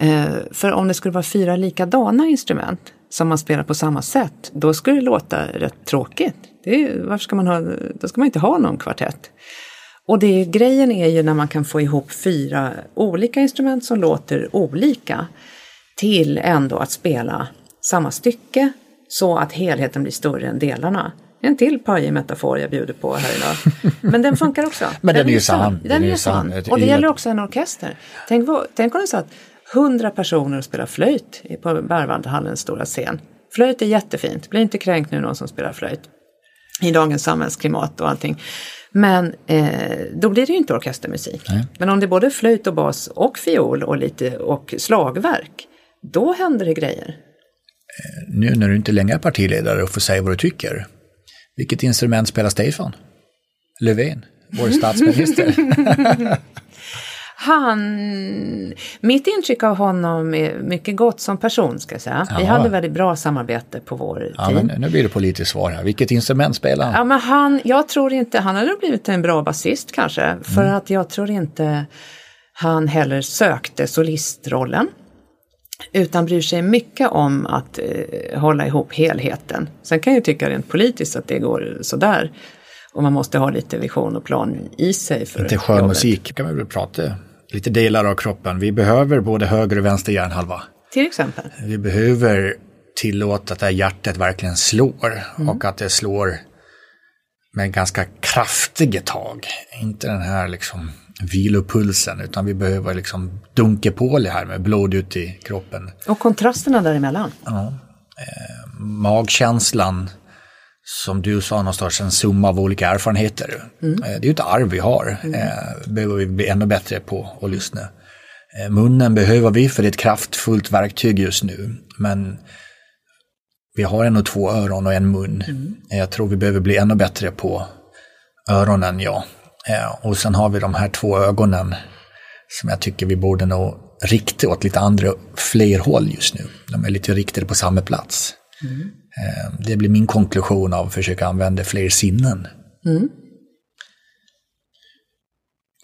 Eh, för om det skulle vara fyra likadana instrument som man spelar på samma sätt, då skulle det låta rätt tråkigt. Det är, varför ska man ha, då ska man inte ha någon kvartett. Och det, grejen är ju när man kan få ihop fyra olika instrument som låter olika till ändå att spela samma stycke så att helheten blir större än delarna. En till pajig metafor jag bjuder på här idag. Men den funkar också. Men den är ju sann. Den, är ju sann. Och det gäller också en orkester. Tänk, vad- tänk om det satt hundra personer och spelar flöjt på Berwaldhallens stora scen. Flöjt är jättefint, bli inte kränkt nu någon som spelar flöjt. I dagens samhällsklimat och allting. Men eh, då blir det ju inte orkestermusik. Men om det är både flöjt och bas och fiol och lite och slagverk. Då händer det grejer. Nu när du inte längre är partiledare och får säga vad du tycker. Vilket instrument spelar Stefan? Löfven, vår statsminister. Han, mitt intryck av honom är mycket gott som person ska jag säga. Vi Ja. hade väldigt bra samarbete på vår ja, tid. nu blir det politiskt svar här. Vilket instrument spelar han? Ja, men han, jag tror inte, han hade blivit en bra basist kanske, för att jag tror inte han heller sökte solistrollen. Utan bryr sig mycket om att eh, hålla ihop helheten. Sen kan jag tycka rent politiskt att det går sådär. Och man måste ha lite vision och plan i sig. För Inte skön musik. kan vi väl prata lite delar av kroppen. Vi behöver både höger och vänster hjärnhalva. Till exempel. Vi behöver tillåta att det här hjärtat verkligen slår och att det slår med ganska kraftiga tag. Inte den här liksom vilopulsen utan vi behöver liksom dunka på det här med blod ut i kroppen. Och kontrasterna däremellan. Magkänslan som du sa någonstans, en summa av olika erfarenheter. Eh, Det är ju ett arv vi har. Eh, behöver vi bli ännu bättre på att lyssna. Eh, Munnen behöver vi för det är ett kraftfullt verktyg just nu. Men vi har ändå två öron och en mun. Eh, Jag tror vi behöver bli ännu bättre på öronen, ja. Och sen har vi de här två ögonen som jag tycker vi borde nog rikta åt lite andra, fler håll just nu. De är lite riktade på samma plats. Eh, Det blir min konklusion av att försöka använda fler sinnen.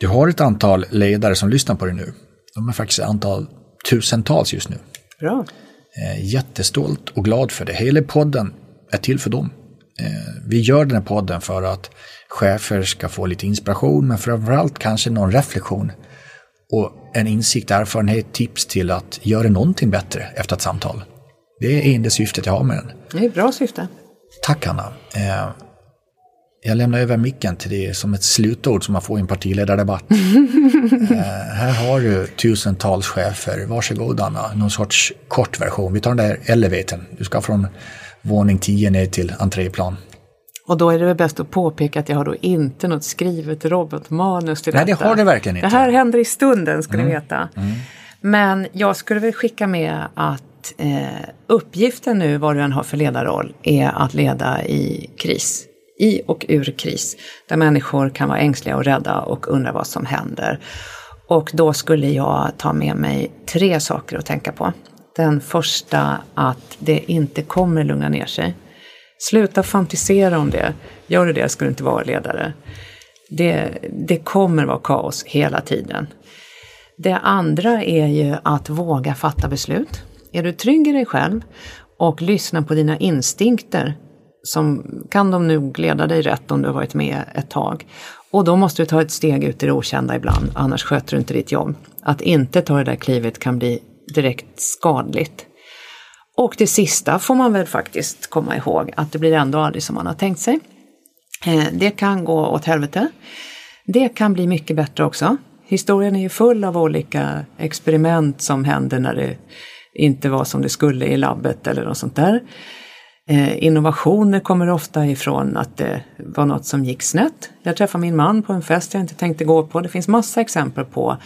Du har ett antal ledare som lyssnar på dig nu. De är faktiskt ett antal tusentals just nu. Bra. Eh, Jättestolt och glad för det. Hela podden är till för dem. Eh, Vi gör den här podden för att chefer ska få lite inspiration, men framförallt kanske någon reflektion och en insikt, erfarenhet, tips till att göra någonting bättre efter ett samtal. Det är enda syftet jag har med den. Det är ett bra syfte. Tack Anna. Eh, jag lämnar över micken till dig som ett slutord som man får i en partiledardebatt. eh, här har du tusentals chefer. Varsågod Anna, någon sorts kort version. Vi tar den där elevatorn. Du ska från våning 10 ner till entréplan. Och då är det väl bäst att påpeka att jag har då inte något skrivet robotmanus till Nej, det detta. har du verkligen inte. Det här händer i stunden, ska ni veta. Men jag skulle väl skicka med att eh, uppgiften nu, vad du än har för ledarroll, är att leda i kris. I och ur kris. Där människor kan vara ängsliga och rädda och undra vad som händer. Och då skulle jag ta med mig tre saker att tänka på. Den första, att det inte kommer lugna ner sig. Sluta fantisera om det. Gör du det ska du inte vara ledare. Det, det kommer vara kaos hela tiden. Det andra är ju att våga fatta beslut. Är du trygg i dig själv och lyssnar på dina instinkter som kan de nog leda dig rätt om du har varit med ett tag. Och då måste du ta ett steg ut i det okända ibland, annars sköter du inte ditt jobb. Att inte ta det där klivet kan bli direkt skadligt. Och det sista får man väl faktiskt komma ihåg, att det blir ändå aldrig som man har tänkt sig. Eh, det kan gå åt helvete. Det kan bli mycket bättre också. Historien är ju full av olika experiment som händer när det inte var som det skulle i labbet eller något sånt där. Eh, innovationer kommer ofta ifrån att det var något som gick snett. Jag träffade min man på en fest jag inte tänkte gå på. Det finns massa exempel på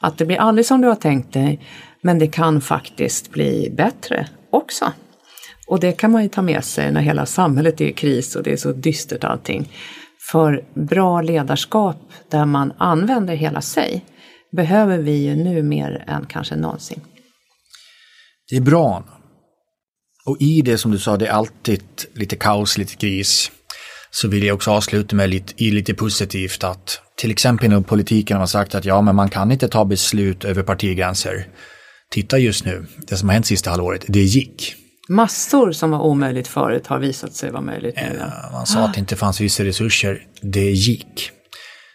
att det blir aldrig som du har tänkt dig, men det kan faktiskt bli bättre också. Och det kan man ju ta med sig när hela samhället är i kris och det är så dystert allting. För bra ledarskap där man använder hela sig behöver vi ju nu mer än kanske någonsin. Det är bra. Och i det som du sa, det är alltid lite kaos, lite kris. Så vill jag också avsluta med lite, i lite positivt att till exempel inom politiken har man sagt att ja, men man kan inte ta beslut över partigränser. Titta just nu, det som har hänt sista halvåret, det gick. Massor som var omöjligt förut har visat sig vara möjligt nu. Ja, man sa att det inte fanns vissa resurser, det gick.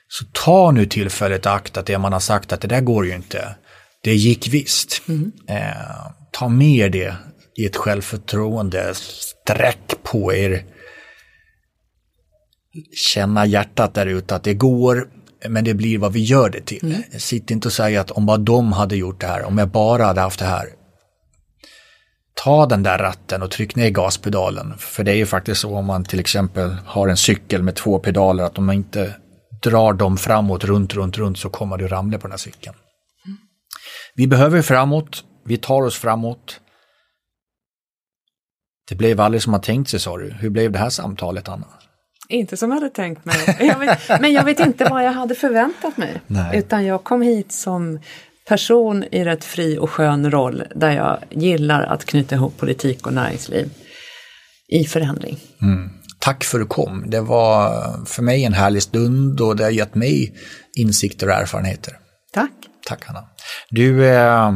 Så ta nu tillfället i akt att det man har sagt att det där går ju inte, det gick visst. Mm. Eh, ta med det i ett självförtroende, sträck på er. Känna hjärtat där ute att det går, men det blir vad vi gör det till. Mm. Sitt inte och säg att om bara de hade gjort det här, om jag bara hade haft det här. Ta den där ratten och tryck ner gaspedalen. För det är ju faktiskt så om man till exempel har en cykel med två pedaler att om man inte drar dem framåt, runt, runt, runt så kommer du ramla på den här cykeln. Mm. Vi behöver framåt, vi tar oss framåt. Det blev aldrig som man tänkt sig sa du. Hur blev det här samtalet Anna? Inte som jag hade tänkt mig. Jag vet, men jag vet inte vad jag hade förväntat mig. Nej. Utan jag kom hit som person i rätt fri och skön roll där jag gillar att knyta ihop politik och näringsliv i förändring. Mm. Tack för att du kom. Det var för mig en härlig stund och det har gett mig insikter och erfarenheter. Tack. Tack Anna. Du, eh,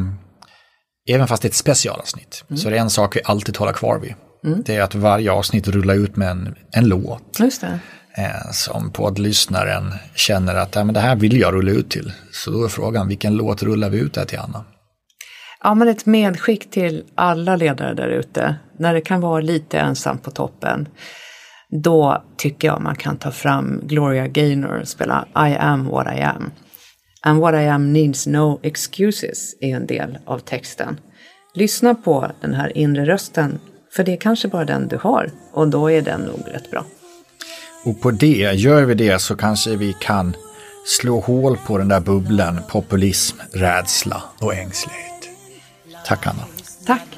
även fast det är ett specialavsnitt, mm. så är det en sak vi alltid håller kvar vid. Mm. Det är att varje avsnitt rullar ut med en, en låt. Eh, som poddlyssnaren känner att ja, men det här vill jag rulla ut till. Så då är frågan, vilken låt rullar vi ut det till Anna? Ja, men ett medskick till alla ledare där ute. När det kan vara lite ensamt på toppen. Då tycker jag man kan ta fram Gloria Gaynor och spela I am what I am. And what I am needs no excuses är en del av texten. Lyssna på den här inre rösten, för det är kanske bara den du har och då är den nog rätt bra. Och på det, gör vi det så kanske vi kan slå hål på den där bubblan populism, rädsla och ängslighet. Tack Anna. Tack.